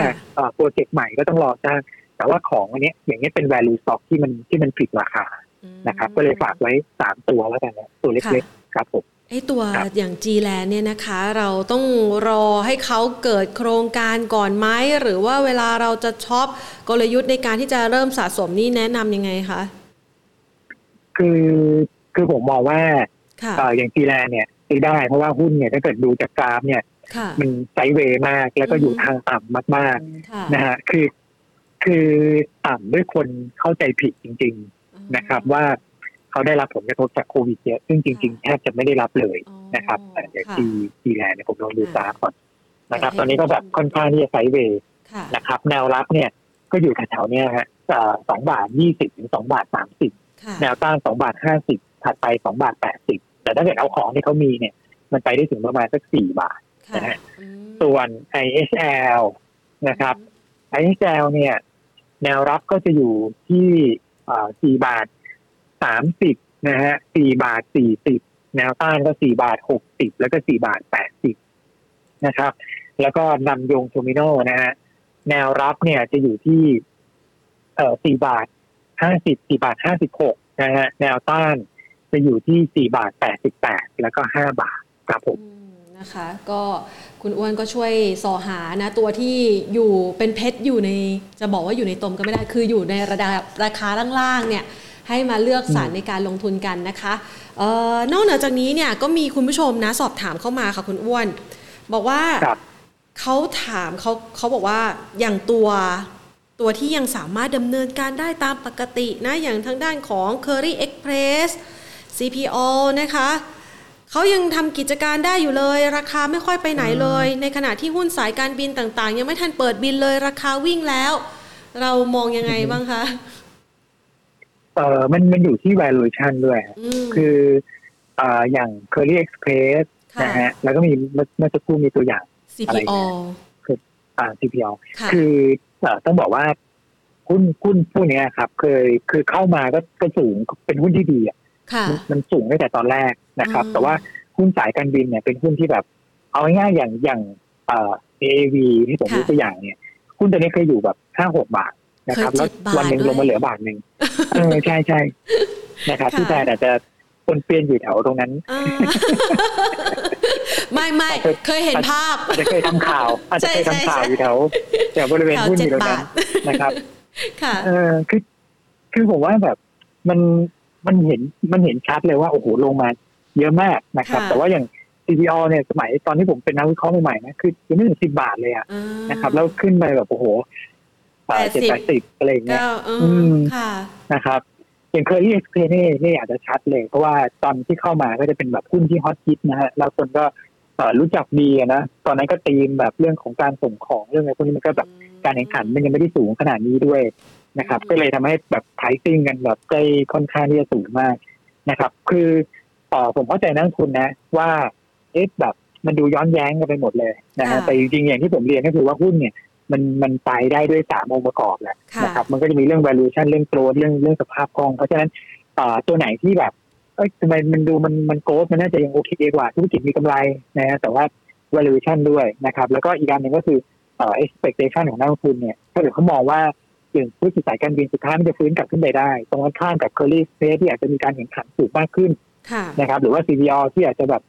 โปรเจกต์ใหม่ก็ต้องรอสร้างแต่ว่าของอันเนี้ยอย่างเงี้ยเป็น value stock ที่มันที่มันผิดราคาอืมนะครับ ก็เลยฝากไว้สามตัวแล้วกันนะตัวเล็กๆครับผม ไอตัวครับอย่าง G Land เนี่ยนะคะ เราต้องรอให้เขาเกิดโครงการก่อนไหมหรือว่าเวลาเราจะช็อปกลยุทธ์ในการที่จะเริ่มสะสมนี่แนะนำยังไงคะคือคือผมมองว่าค่ะเอ่ออย่างจีแลนเนี่ยซื้อได้เพราะว่าหุ้นเนี่ยถ้าเกิดดูจากกราฟเนี่ยค่ะมันไซด์เวย์มากแล้วก็อยู่ทางต่ำมากค่ะๆนะฮะคือคือต่ำด้วยคนเข้าใจผิดจริง ๆนะครับ ว่า เขาได้รับผลกระทบจากโควิดเยอะซึ่งจริง ๆ แทบจะไม่ได้รับเลยอ๋อนะครับแต่อย่างค่ะที่จีแลนเนี่ยผมลองดูกราฟก่อนนะครับโอเคตอนนี้ก็แบบค่อนข้างที่จะไซด์เวย์ค่ะนะครับ แนวรับเนี่ยก็อยู่แถวๆเนี้ยฮะสองบาทยี่สิบถึงสองบาทสามสิบค่ะแนวต้านสองบาทห้าสิบถัดไปสองบาทแปดสิบแต่ถ้าเกิดเอาของที่เขามีเนี่ย มันไปได้ถึงประมาณสักสี่บาทค่ะนะฮะอืมส่วน IHL นะครับ IHL เนี่ย แนวรับก็จะอยู่ที่สี่บาท สามสิบนะฮะสี่บาทสี่สิบแนวต้านก็สี่บาทหกสิบแล้วก็สี่บาทแปดสิบนะครับ แล้วก็นำยงโทมิโนนะฮะแนวรับเนี่ยจะอยู่ที่ เอ่อสี่บาทห้าสิบสี่บาทห้าสิบหกนะฮะแนวต้านจะอยู่ที่สี่บาทแปดสิบแปดแล้วก็ห้าบาทครับผมนะคะก็คุณอ้วนก็ช่วยสอหานะตัวที่อยู่เป็นเพชรอยู่ใน จะบอกว่าอยู่ในตมก็ไม่ได้คืออยู่ในระดับราคาล่างๆเนี่ย ให้มาเลือกสรรในการลงทุนกันนะคะเออนอกเหนือจากนี้เนี่ยก็มีคุณผู้ชมนะสอบถามเข้ามาค่ะคุณอ้วน บอกว่าครับเขาถามเขาเขาบอกว่าอย่างตัวตัวที่ยังสามารถดำเนินการได้ตามปกตินะ อย่างทางด้านของ Curry Express CPO นะคะเขายังทำกิจการได้อยู่เลย ราคาไม่ค่อยไปไหนเลย ในขณะที่หุ้นสายการบินต่าง ๆ ยังไม่ทันเปิดบินเลย ราคาวิ่งแล้ว เรามองยังไงบ้างคะ เอ่อมันมันอยู่ที่ valuation ด้วยอืมคือเอ่ออย่าง Curry Express ค่ะนะฮะแล้วก็มีเมื่อเมื่อสักครู่มีตัวอย่างอะไร CPO เนี่ยอ่า CPO ค่ะคือเอ่อต้องบอกว่าหุ้นหุ้นพวกเนี้ยครับ เคยคือเข้ามาก็ก็สูงเป็นหุ้นที่ดีอะค่ะมันมันสูงตั้งแต่ตอนแรกนะครับอืมแต่ว่าหุ้นสายการบินเนี่ยเป็นหุ้นที่แบบ เอาง่ายๆอย่างอย่างเอ่อ AAV ที่ผมยกตัวอย่างเนี่ยหุ้นตัวนี้เคยอยู่แบบห้าหกบาท นะครับเคยแล้วเจ็ดบาทวันหนึ่งด้วยลงมาเหลือบาทหนึ่งเออใช่ใช่นะครับค่ะที่แทนอาจจะปนเปี้ยนอยู่แถวตรงนั้นอ่าไม่ไม่เคยเห็นภาพอาจจะเคยทำข่าวอาจจะเคยใช่ทำข่าวใช่อยู่แถวแถวบริเวณแถวหุ้นอเจ็ดยู่ตรงบานั้นทนะครับ ค่ะ เออคือคือผมว่าแบบมันมันเห็นมันเห็นชัดเลยว่าโอ้โหลงมาเยอะมากนะครับค่ะแต่ว่าอย่าง CPO เนี่ยสมัยตอนที่ผมเป็นนักวิเคราะห์ใหม่ๆนะคือยังไม่ถึงสิบบาทเลยอะอ่านะครับ แล้วขึ้นไปแบบโอ้โห เจ็ด80แปดสิบอะไรอย่างเงี้ยก็เอออืมค่ะนะครับอย่างเคอรี่เอ็กซ์เพนี่นี่อาจจะชัดเลย เพราะว่าตอนที่เข้ามาก็จะเป็นแบบหุ้นที่ฮอตฮิตนะฮะแล้วคนก็เอ่อรู้จักดีอะนะตอนนั้นก็ตีมแบบเรื่องของการส่งของเรื่องอะไรพวกนี้มันก็แบบการแข่งขันมันยังไม่ได้สูงขนาดนี้ด้วยนะครับอืมก็เลยทำให้แบบไพรซิ่งกันแบบใกล้ค่อนข้างที่จะสูงมากนะครับ คือเอ่อผมเข้าใจนักลงทุนนะ ว่าเอ๊ะแบบมันดูย้อนแย้งกันไปหมดเลยนะฮะแต่จริงๆอย่างที่ผมเรียนก็คือว่าหุ้นเนี่ย มันมันไปได้ด้วยสามองค์ประกอบแหละค่ะนะครับ มันก็จะมีเรื่อง valuation เรื่อง growth เรื่องเรื่องสภาพคล่อง เพราะฉะนั้นเอ่อตัวไหนที่แบบเอ้ยทำไมมันดูมันมันโก t มันน่าจะยังโอเคกว่าธุรกิจมีกำไรนะฮะแต่ว่า valuation ด้วยนะครับ แล้วก็อีกอันหนึ่งก็คือเอ่อ expectation ของนักลงทุนเนี่ยถ้าเกิดเขามองว่าอย่างธุรกิจสายการบินสุดท้ายมันจะฟื้นกลับขึ้นไปได้ ตรงกันข้ามกับ curly space ที่อาจจะมีการแข่งขันสูงมากขึ้นค่ะนะครับ หรือว่า CPO ที่อาจจะแบบ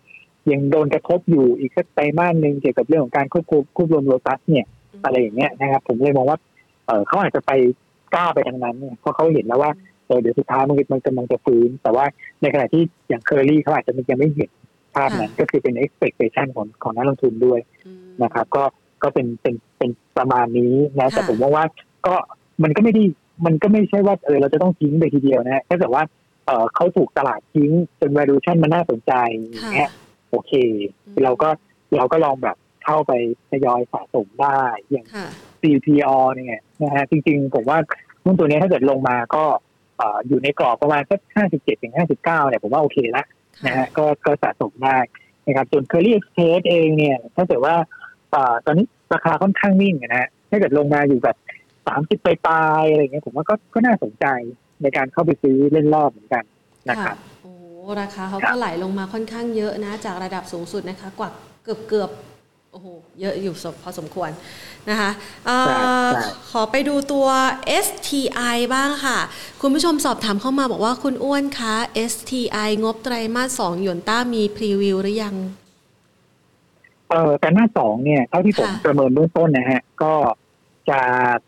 ยังโดนกระทบอยู่อีกสักไตรมาสหนึ่งเกี่ยวกับเรื่องของการควบคุมควบรวมโลตัสเนี่ย อะไรอย่างเงี้ยนะครับ ผมเลยมองว่า เออเขาอาจจะไปกล้าไปทางนั้นเนี่ยเพราะเขาเห็นแล้วว่าเออเดี๋ยวสุดท้ายมันมันกำลังจะฟื้น แต่ว่าในขณะที่อย่างเคอรี่เขาอาจจะยังไม่เห็นภาพนั้นก็คือเป็น expectation ของของนักลงทุนด้วยอืมนะครับ ก็ก็เป็นเป็นเป็นประมาณนี้นะค่ะแต่ผมว่าว่าก็มันก็ไม่ได้มันก็ไม่ใช่ว่าเออเราจะต้องทิ้งไปทีเดียวนะถ้าเกิดว่าเออเขาถูกตลาดทิ้งจน valuation มันน่าสนใจอย่างเงี้ยโอเค เราก็เราก็ลองแบบ เข้าไปทยอยสะสมได้อย่างค่ะ CPO เนี่ยนะฮะจริงๆ ผมว่าหุ้นตัวนี้ถ้าเกิดลงมาก็เอ่ออยู่ในกรอบประมาณสัก57ถึง59เนี่ยผมว่าโอเคละนะฮะก็ก็สะสมได้นะครับส่วน Curly Express เองเนี่ยถ้าเกิดว่าเอ่อตอนนี้ราคาค่อนข้างนิ่งอะนะฮะถ้าเกิดลงมาอยู่แบบสามสิบปลายๆอะไรเงี้ยผมว่าก็ก็น่าสนใจในการเข้าไปซื้อเล่นรอบเหมือนกันนะครับโอ้ราคาเขาครัก็บไหลลงมาค่อนข้างเยอะนะ จากระดับสูงสุดนะคะ กว่าเกือบเกือบโอ้อ้โหเยอะอยู่พอสมควรนะคะอขอไปดูตัว STI บ้างค่ะ คุณผู้ชมสอบถามเข้ามาบอกว่าคุณอ้วนคะ STI งบไตรมาสสองยนต้ามีพรีวิวหรือยัง เออแต่หน้าสองเนี่ยเท่าที่ผมประเมินเบื้องต้นนะฮะ ก็จะ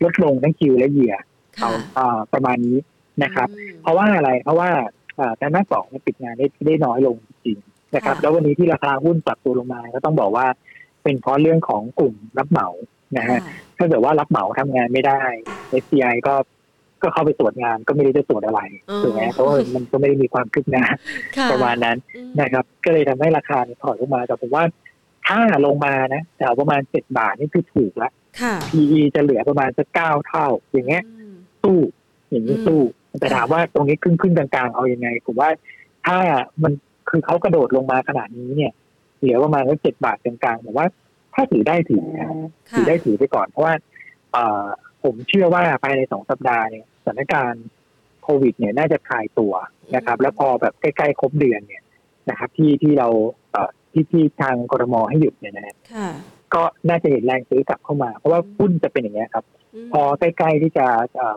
ลดลงทั้งคิวและเหยียเอาประมาณนี้นะครับ เพราะว่าอะไรเพราะว่าแต่หน้าสองปิดงานได้ได้น้อยลงจริงนะครับแล้ววันนี้ที่ราคาหุ้นปรับตัวลงมาก็ต้องบอกว่า เป็นเพราะเรื่องของกลุ่มรับเหมานะฮะถ้าเกิดว่ารับเหมาทำงานไม่ได้ SCI ก็ก็เข้าไปตรวจงานก็ไม่ได้จะตรวจอะไรถูกไหมเพราะว่ามันก็ไม่ได้มีความคืบหน้าประมาณนั้นนะครับ ก็เลยทำให้ราคาถอยลงมาแต่ผมว่าถ้าลงมานะแต่ประมาณเจ็ดบาทนี่คือถูกแล้ว PE จะเหลือประมาณสักเก้าเท่า อย่างเงี้ยสู้อย่างนี้สู้ แต่ถามว่าตรงนี้ขึ้นขึ้นกลางๆเอาอยัางไงผมว่าถ้ามันคือเขากระโดดลงมาขนาดนี้เนี่ย เหลือประมาณสักเจ็ดบาทกลางๆผมว่าถ้าถือได้ถือถือได้ถือไปก่อน เพราะว่าผมเชื่อว่าภายในสองสัปดาห์เนี่ยสถานการณ์โควิด เนี่ยน่าจะคลายตัวนะครับ แล้วพอแบบใกล้ๆครบเดือนเนี่ยนะครับ ที่ที่เราที่ที่ทางกรมให้หยุดเนี่ยนะก็น่าจะเห็นแรงซื้อกลับเข้ามา เพราะว่าหุ้นจะเป็นอย่างนี้ครับ พอใกล้ๆที่จะ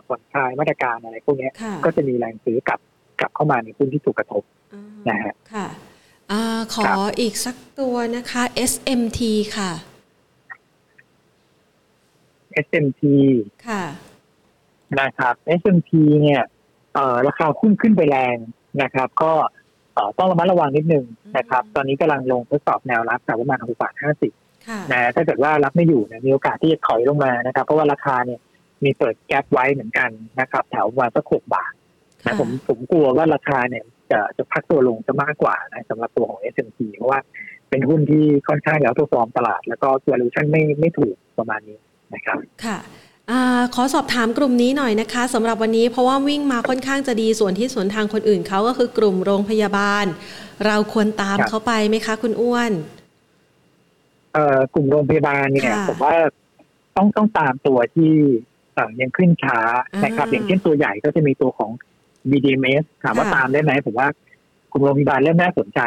ผ่อนคลายมาตรการอะไรพวกนี้ก็จะมีแรงซื้อกลับกลับเข้ามาในหุ้นที่ถูกกระทบนะฮะค่ะ อขออีกสักตัวนะคะ SMT ค่ะ SMT ค่ะนะครับ SMT เนี่ยราคาขึ้นขึ้นไปแรงนะครับ ก็ต้องระมัดระวังนิดนึงนะครับ ตอนนี้กำลังลงทดสอบแนวรับจากประมาณหกบาทห้าสิบนะถ้าเกิดว่ารับไม่อยู่เนี่ยมีโอกาสที่จะถอยลงมานะครับ เพราะว่าราคาเนี่ยมีเปิดแกลบไว้เหมือนกันนะครับ แถวประมาณสักหกบาทนะผมผมกลัวว่าราคาเนี่ย จะจะพักตัวลงจะมากกว่านะสำหรับตัวของ s อ p เพราะว่าเป็นหุ้นที่ค่อนข้างแล้วตัวฟอร์มตลาด แล้วก็ valuation ไม่ไม่ถูกประมาณนี้นะครับค่ะอขอสอบถามกลุ่มนี้หน่อยนะคะสำหรับวันนี้เพราะว่าวิ่งมาค่อนข้างจะดีส่วนที่สวนทางคนอื่นเขาก็คือกลุ่มโรงพยาบาล เราควรตามเขาไปไหมคะ คุณอ้วนเอ่อกลุ่มโรงพยาบาลเนี่ยผมว่าต้องต้องตามตัวที่ยังขึ้นช้านะครับอย่างเช่นตัวใหญ่ก็จะมีตัวของ BDMS ถามว่าตามได้ไหมผมว่ากลุ่มโรงพยาบาลเริ่มน่าสนใจ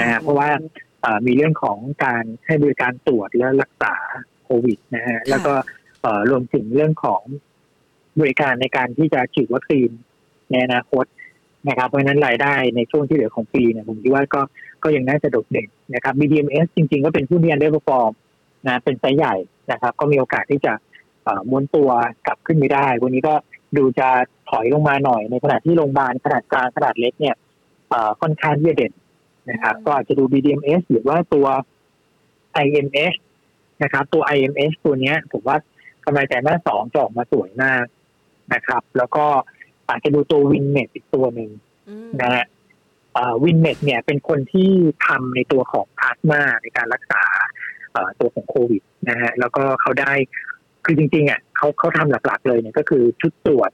นะฮะเพราะว่ามีเรื่องของการให้บริการตรวจและรักษาโควิดนะฮะแล้วก็รวมถึงเรื่องของบริการในการที่จะฉีดวัคซีนในอนาคตนะครับ เพราะฉะนั้นรายได้ในช่วงที่เหลือของปีเนี่ยผมคิดว่าก็ก็ยังน่าจะโดดเด่นนะครับ BDMs จริง ๆ ก็เป็นผู้เรียนได้ประฟอร์มนะเป็นไซส์ใหญ่นะครับ ก็มีโอกาสที่จะม้วนตัวกลับขึ้นไม่ได้ วันนี้ก็ ดูจะถอยลงมาหน่อยในขณะที่โรงพยาบาลขนาดกลางขนาดเล็กเนี่ยค่อนข้างที่จะเด่นนะครับ ก็อาจจะดู BDMs หรือว่าตัว IMS นะครับ ตัว IMS ตัวนี้ผมว่ากำไรแต่หน้าสองจะออกมาสวยมากนะครับ แล้วก็อาจจะดูตัววินเน็ตอีกตัวหนึ่งนะฮะวินเน็ตเนี่ยเป็นคนที่ทำในตัวของพลาสมาในการรักษาตัวของโควิดนะฮะแล้วก็เขาได้ คือจริงๆอะเขาเขาทำหลักๆเลยเนี่ยก็คือชุดตรวจ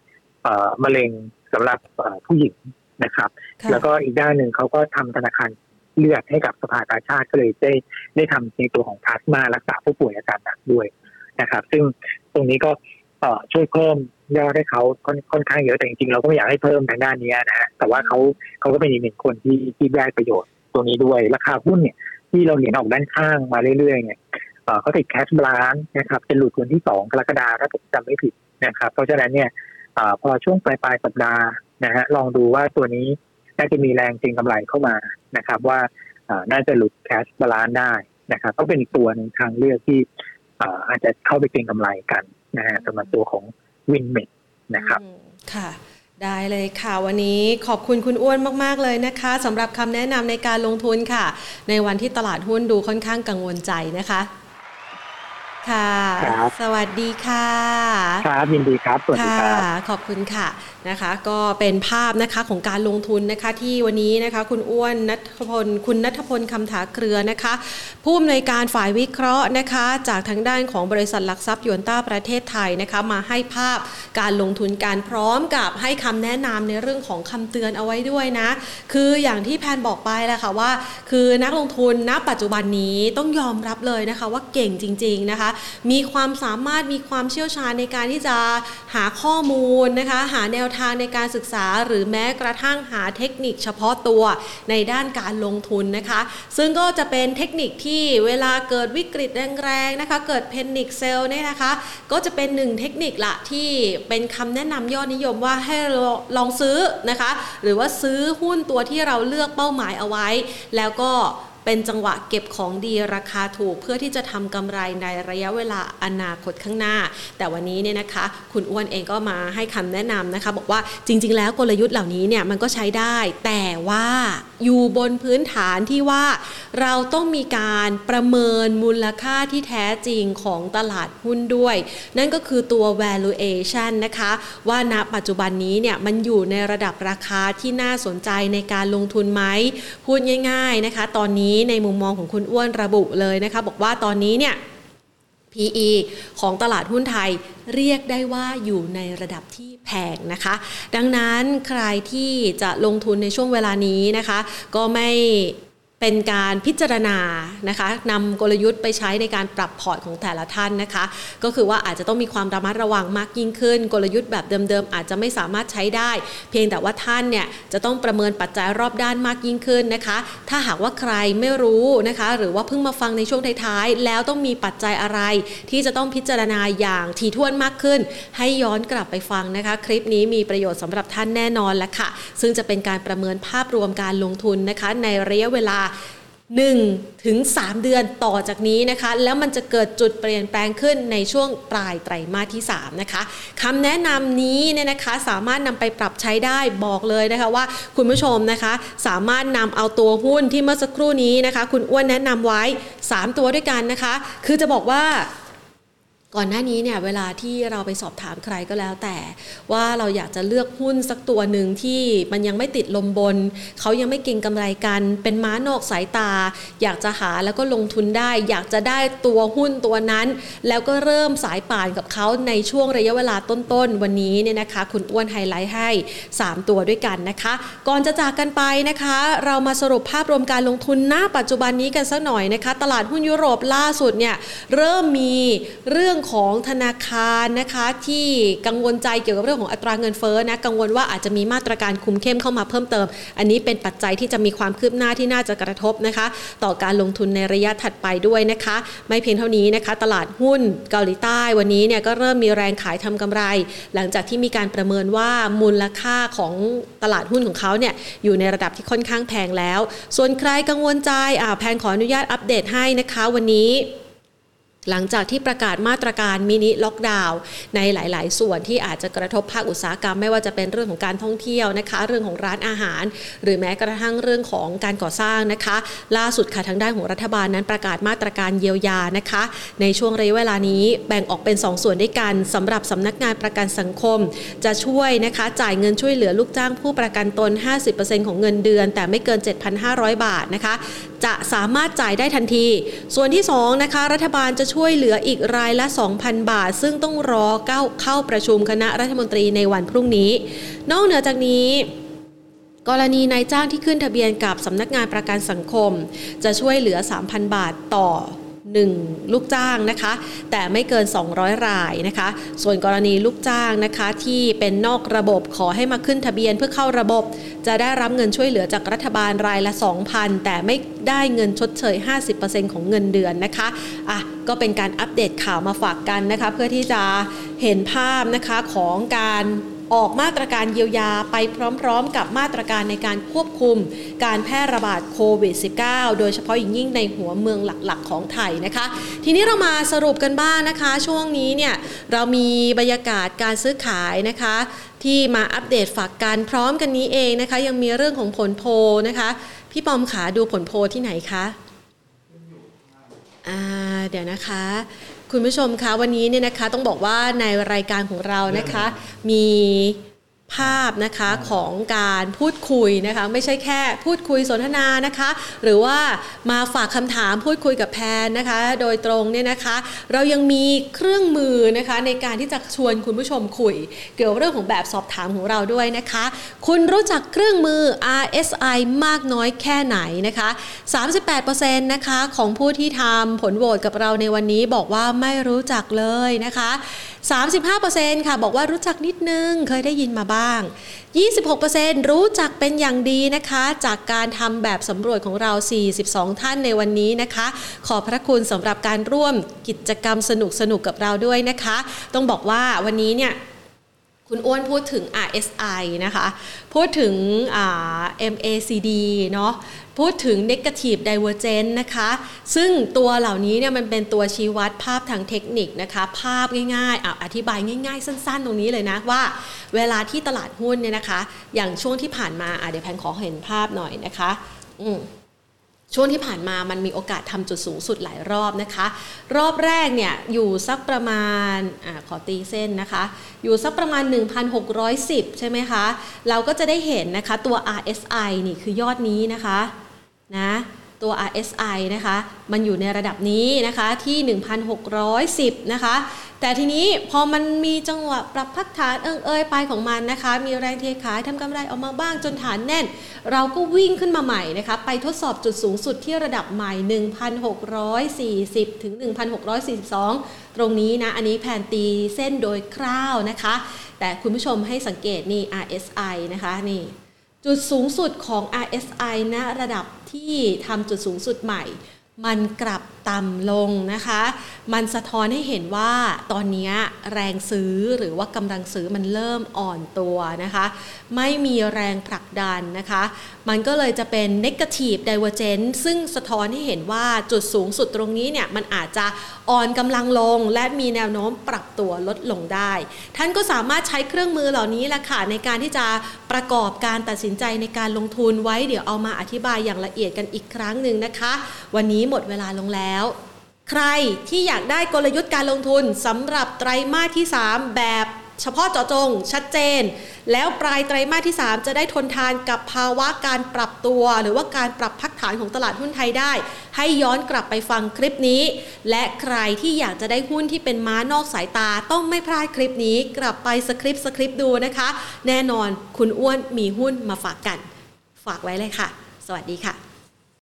มะเร็งสำหรับผู้หญิงนะครับ แล้วก็อีกด้านหนึ่งเขาก็ทำธนาคารเลือดให้กับสภากาชาติก็เลยได้ได้ทำในตัวของพลาสมารักษาผู้ป่วยอาการหนักด้วยนะครับ ซึ่งตรงนี้ก็ช่วยเพิ่มยอดให้เขาค่อนข้างเยอะแต่จริงๆเราก็ไม่อยากให้เพิ่มทางด้านนี้นะฮะแต่ว่าเขาเขาก็เป็นอีกหนึ่งคนที่ที่ได้ประโยชน์ตรงนี้ด้วย ราคาหุ้นเนี่ยที่เราเห็นออกด้านข้างมาเรื่อยๆเนี่ย เขาติดแคชบลานนะครับจะหลุดวันที่สองกรกฎาคมถ้าผมจำไม่ผิดนะครับ เพราะฉะนั้นเนี่ยพอช่วงปลายปลายสัปดาห์นะฮะลองดูว่าตัวนี้น่าจะมีแรงจริงกำไรเข้ามานะครับ ว่าน่าจะหลุดแคชบาลานได้นะครับก็เป็นอีกตัวหนึ่งทางเลือกที่อาจจะเข้าไปเก็งกำไรกันนะฮะสำหรับตัวของวินเมดนะครับค่ะได้เลยค่ะวันนี้ขอบคุณคุณอ้วนมาก ๆ เลยนะคะสำหรับคำแนะนำในการลงทุนค่ะ ในวันที่ตลาดหุ้นดูค่อนข้างกังวลใจนะคะ ค่ะ สวัสดีค่ะ ครับยินดีครับ สวัสดีครับขอบคุณค่ะ นะคะก็เป็นภาพนะคะของการลงทุนนะคะที่วันนี้นะคะคุณอ้วนนัทพลคุณนัทพลคำถาเครือนะคะ ผู้อำนวยการฝ่ายวิเคราะห์นะคะ จากทางด้านของบริษัทหลักทรัพย์ยวนต้าประเทศไทยนะคะมาให้ภาพการลงทุนการพร้อมกับให้คำแนะนำในเรื่องของคำเตือนเอาไว้ด้วยนะ คืออย่างที่แพนบอกไปแหละค่ะว่า คือนักลงทุนณปัจจุบันนี้ต้องยอมรับเลยนะคะว่าเก่งจริง ๆนะคะ มีความสามารถมีความเชี่ยวชาญในการที่จะหาข้อมูลนะคะ หาแนวทางในการศึกษา หรือแม้กระทั่งหาเทคนิคเฉพาะตัวในด้านการลงทุนนะคะ ซึ่งก็จะเป็นเทคนิคที่เวลาเกิดวิกฤตแรงๆนะคะเกิดเพนนิคเซลเนี่ยนะคะ ก็จะเป็นหนึ่งเทคนิคละที่เป็นคำแนะนำยอดนิยมว่าให้ลองซื้อนะคะ หรือว่าซื้อหุ้นตัวที่เราเลือกเป้าหมายเอาไว้ แล้วก็ เป็นจังหวะเก็บของดีราคาถูก เพื่อที่จะทำกำไรในระยะเวลาอนาคตข้างหน้า แต่วันนี้เนี่ยนะคะ คุณอ้วนเองก็มาให้คำแนะนำนะคะ บอกว่าจริง ๆ แล้วกลยุทธ์เหล่านี้เนี่ยมันก็ใช้ได้ แต่ว่าอยู่บนพื้นฐานที่ว่าเราต้องมีการประเมินมูลค่าที่แท้จริงของตลาดหุ้นด้วย นั่นก็คือตัว valuation นะคะ ว่าณปัจจุบันนี้เนี่ยมันอยู่ในระดับราคาที่น่าสนใจในการลงทุนไหมพูดง่าย ๆนะคะ ตอนนี้ในมุมมองของคุณอ้วนระบุเลยนะคะ บอกว่าตอนนี้เนี่ย PE ของตลาดหุ้นไทยเรียกได้ว่าอยู่ในระดับที่แพงนะคะ ดังนั้นใครที่จะลงทุนในช่วงเวลานี้นะคะ ก็ไม่ เป็นการพิจารณานะคะนำกลยุทธ์ไปใช้ในการปรับพอร์ตของแต่ละท่านนะคะ ก็คือว่าอาจจะต้องมีความระมัดระวังมากยิ่งขึ้น กลยุทธ์แบบเดิมๆอาจจะไม่สามารถใช้ได้ เพียงแต่ว่าท่านเนี่ยจะต้องประเมินปัจจัยรอบด้านมากยิ่งขึ้นนะคะ ถ้าหากว่าใครไม่รู้นะคะ หรือว่าเพิ่งมาฟังในช่วงท้ายๆแล้วต้องมีปัจจัยอะไร ที่จะต้องพิจารณาอย่างถี่ถ้วนมากขึ้น ให้ย้อนกลับไปฟังนะคะ คลิปนี้มีประโยชน์สำหรับท่านแน่นอนและค่ะ ซึ่งจะเป็นการประเมินภาพรวมการลงทุนนะคะ ในระยะเวลา1ถึง3เดือนต่อจากนี้นะคะ แล้วมันจะเกิดจุดเปลี่ยนแปลงขึ้นในช่วงปลายไตรมาสที่3นะคะคำแนะนำนี้เนี่ยนะคะสามารถนำไปปรับใช้ได้บอกเลยนะคะว่าคุณผู้ชมนะคะ สามารถนำเอาตัวหุ้นที่เมื่อสักครู่นี้นะคะ คุณอ้วนแนะนำไว้ 3 ตัวด้วยกันนะคะ คือจะบอกว่า ก่อนหน้านี้เนี่ยเวลาที่เราไปสอบถามใครก็แล้วแต่ ว่าเราอยากจะเลือกหุ้นสักตัวหนึ่งที่มันยังไม่ติดลมบน เขายังไม่เก่งกำไรกัน เป็นม้านอกสายตา อยากจะหาแล้วก็ลงทุนได้ อยากจะได้ตัวหุ้นตัวนั้น แล้วก็เริ่มสายป่านกับเขาในช่วงระยะเวลาต้นๆ วันนี้เนี่ยนะคะ คุณอ้วนไฮไลท์ให้ 3 ตัวด้วยกันนะคะ ก่อนจะจากกันไปนะคะ เรามาสรุปภาพรวมการลงทุนหน้าปัจจุบันนี้กันสักหน่อยนะคะ ตลาดหุ้นยุโรปล่าสุดเนี่ยเริ่มมีเรื่องของธนาคารนะคะที่กังวลใจเกี่ยวกับเรื่องของอัตราเงินเฟ้อนะกังวลว่าอาจจะมีมาตรการคุมเข้มเข้ามาเพิ่มเติม อันนี้เป็นปัจจัยที่จะมีความคืบหน้าที่น่าจะกระทบนะคะ ต่อการลงทุนในระยะถัดไปด้วยนะคะ ไม่เพียงเท่านี้นะคะ ตลาดหุ้นเกาหลีใต้วันนี้เนี่ยก็เริ่มมีแรงขายทำกำไร หลังจากที่มีการประเมินว่ามูลค่าของตลาดหุ้นของเขาเนี่ยอยู่ในระดับที่ค่อนข้างแพงแล้ว ส่วนใครกังวลใจอ่าแพงขออนุญาตอัปเดตให้นะคะวันนี้ หลังจากที่ประกาศมาตรการมินิล็อกดาวน์ในหลาย ๆ ส่วนที่อาจจะกระทบภาคอุตสาหกรรม ไม่ว่าจะเป็นเรื่องของการท่องเที่ยวนะคะ เรื่องของร้านอาหาร หรือแม้กระทั่งเรื่องของการก่อสร้างนะคะ ล่าสุดค่ะทางด้านของรัฐบาลนั้นประกาศมาตรการเยียวยานะคะ ในช่วงระยะเวลานี้แบ่งออกเป็น 2ส่วนด้วยกันสำหรับสำนักงานประกันสังคม จะช่วยนะคะจ่ายเงินช่วยเหลือลูกจ้างผู้ประกันตน 50%ของเงินเดือน แต่ไม่เกิน 7,500 บาทนะคะ จะสามารถจ่ายได้ทันที ส่วนที่2นะคะรัฐบาลจะช่วยเหลืออีกรายละ 2,000 บาท ซึ่งต้องรอเข้าประชุมคณะรัฐมนตรีในวันพรุ่งนี้ นอกเหนือจากนี้กรณีนายจ้างที่ขึ้นทะเบียนกับสำนักงานประกันสังคม จะช่วยเหลือ 3,000 บาทต่อ 1 ลูกจ้างนะคะ แต่ไม่เกิน 200 รายนะคะ ส่วนกรณีลูกจ้างนะคะที่เป็นนอกระบบขอให้มาขึ้นทะเบียนเพื่อเข้าระบบ จะได้รับเงินช่วยเหลือจากรัฐบาลรายละ 2,000 แต่ไม่ได้เงินชดเชย 50%ของเงินเดือนนะคะอะก็เป็นการอัปเดตข่าวมาฝากกันนะคะ เพื่อที่จะเห็นภาพนะคะของการ ออกมาตรการเยียวยาไปพร้อมๆ กับมาตรการในการควบคุม การแพร่ระบาดโควิด -19 โดยเฉพาะอย่างยิ่งในหัวเมืองหลักๆ ของไทยนะคะ ทีนี้เรามาสรุปกันบ้างนะคะ ช่วงนี้เนี่ยเรามีบรรยากาศการซื้อขายนะคะ ที่มาอัปเดตฝากกันพร้อมกันนี้เองนะคะ ยังมีเรื่องของผลโพนะคะ พี่ปอมขาดูผลโพที่ไหนคะอ่าเดี๋ยวนะคะ คุณผู้ชมคะวันนี้เนี่ยนะคะต้องบอกว่าในรายการของเรานะคะ มี ภภาพนะคะของการพูดคุยนะคะไม่ใช่แค่พูดคุยสนทนานะคะ หรือว่ามาฝากคำถามพูดคุยกับแพนนะคะ โดยตรงเนี่ยนะคะ เรายังมีเครื่องมือนะคะในการที่จะชวนคุณผู้ชมคุย เกี่ยวกับเรื่องของแบบสอบถามของเราด้วยนะคะ คุณรู้จักเครื่องมือ RSI มากน้อยแค่ไหนนะคะ 38%นะคะของผู้ที่ทำผลโหวตกับเราในวันนี้บอกว่าไม่รู้จักเลยนะคะ 35%ค่ะบอกว่ารู้จักนิดนึงเคยได้ยินมาบ้าง26%รู้จักเป็นอย่างดีนะคะ จากการทำแบบสำรวจของเรา 42 ท่านในวันนี้นะคะ ขอพระคุณสำหรับการร่วมกิจกรรมสนุกสนุกกับเราด้วยนะคะ ต้องบอกว่าวันนี้เนี่ย คุณอ้วนพูดถึง RSI นะคะ พูดถึง MACD เนาะ พูดถึง negative divergence นะคะ ซึ่งตัวเหล่านี้เนี่ยมันเป็นตัวชี้วัดภาพทางเทคนิคนะคะ ภาพง่ายๆออธิบายง่ายๆ สั้นๆ ตรงนี้เลยนะว่า เวลาที่ตลาดหุ้นเนี่ยนะคะ อย่างช่วงที่ผ่านมาเดี๋ยวแพนขอเห็นภาพหน่อยนะคะ อืม ช่วงที่ผ่านมามันมีโอกาสทำจุดสูงสุดหลายรอบนะคะ รอบแรกเนี่ยอยู่สักประมาณอขอตีเส้นนะคะ อยู่สักประมาณ 1,610 ใช่ไหมคะ เราก็จะได้เห็นนะคะตัว RSI นี่คือยอดนี้นะคะนะ ตัว RSI นะคะ มันอยู่ในระดับนี้นะคะที่ 1,610 นะคะ แต่ทีนี้พอมันมีจังหวะปรับพักฐานเอิงเอยไปของมันนะคะ มีแรงเทขายทำกำไรออกมาบ้างจนฐานแน่น เราก็วิ่งขึ้นมาใหม่นะคะ ไปทดสอบจุดสูงสุดที่ระดับใหม่ 1,640 ถึง 1,642 ตรงนี้นะ อันนี้แผนตีเส้นโดยคร่าวนะคะ แต่คุณผู้ชมให้สังเกตนี่ RSI นะคะนี่ จุดสูงสุดของ RSI ณระดับที่ทำจุดสูงสุดใหม่ มันกลับต่ำลงนะคะ มันสะท้อนให้เห็นว่าตอนนี้แรงซื้อหรือว่ากำลังซื้อมันเริ่มอ่อนตัวนะคะ ไม่มีแรงผลักดันนะคะ มันก็เลยจะเป็น negative divergence ซึ่งสะท้อนให้เห็นว่าจุดสูงสุดตรงนี้เนี่ยมันอาจจะอ่อนกำลังลงและมีแนวโน้มปรับตัวลดลงได้ ท่านก็สามารถใช้เครื่องมือเหล่านี้แหละค่ะในการที่จะประกอบการตัดสินใจในการลงทุนไว้เดี๋ยวเอามาอธิบายอย่างละเอียดกันอีกครั้งหนึ่งนะคะ วันนี้หมดเวลาลงแล้วใครที่อยากได้กลยุทธ์การลงทุนสำหรับไตรมาสที่ 3 แบบ เฉพาะเจาะจงชัดเจน แล้วปลายไตรมาสที่ 3 จะได้ทนทานกับภาวะการปรับตัว หรือว่าการปรับพักฐานของตลาดหุ้นไทยได้ ให้ย้อนกลับไปฟังคลิปนี้ และใครที่อยากจะได้หุ้นที่เป็นม้านอกสายตาต้องไม่พลาดคลิปนี้ กลับไปสคริปต์สคริปต์ดูนะคะ แน่นอนคุณอ้วนมีหุ้นมาฝากกัน ฝากไว้เลยค่ะ สวัสดีค่ะ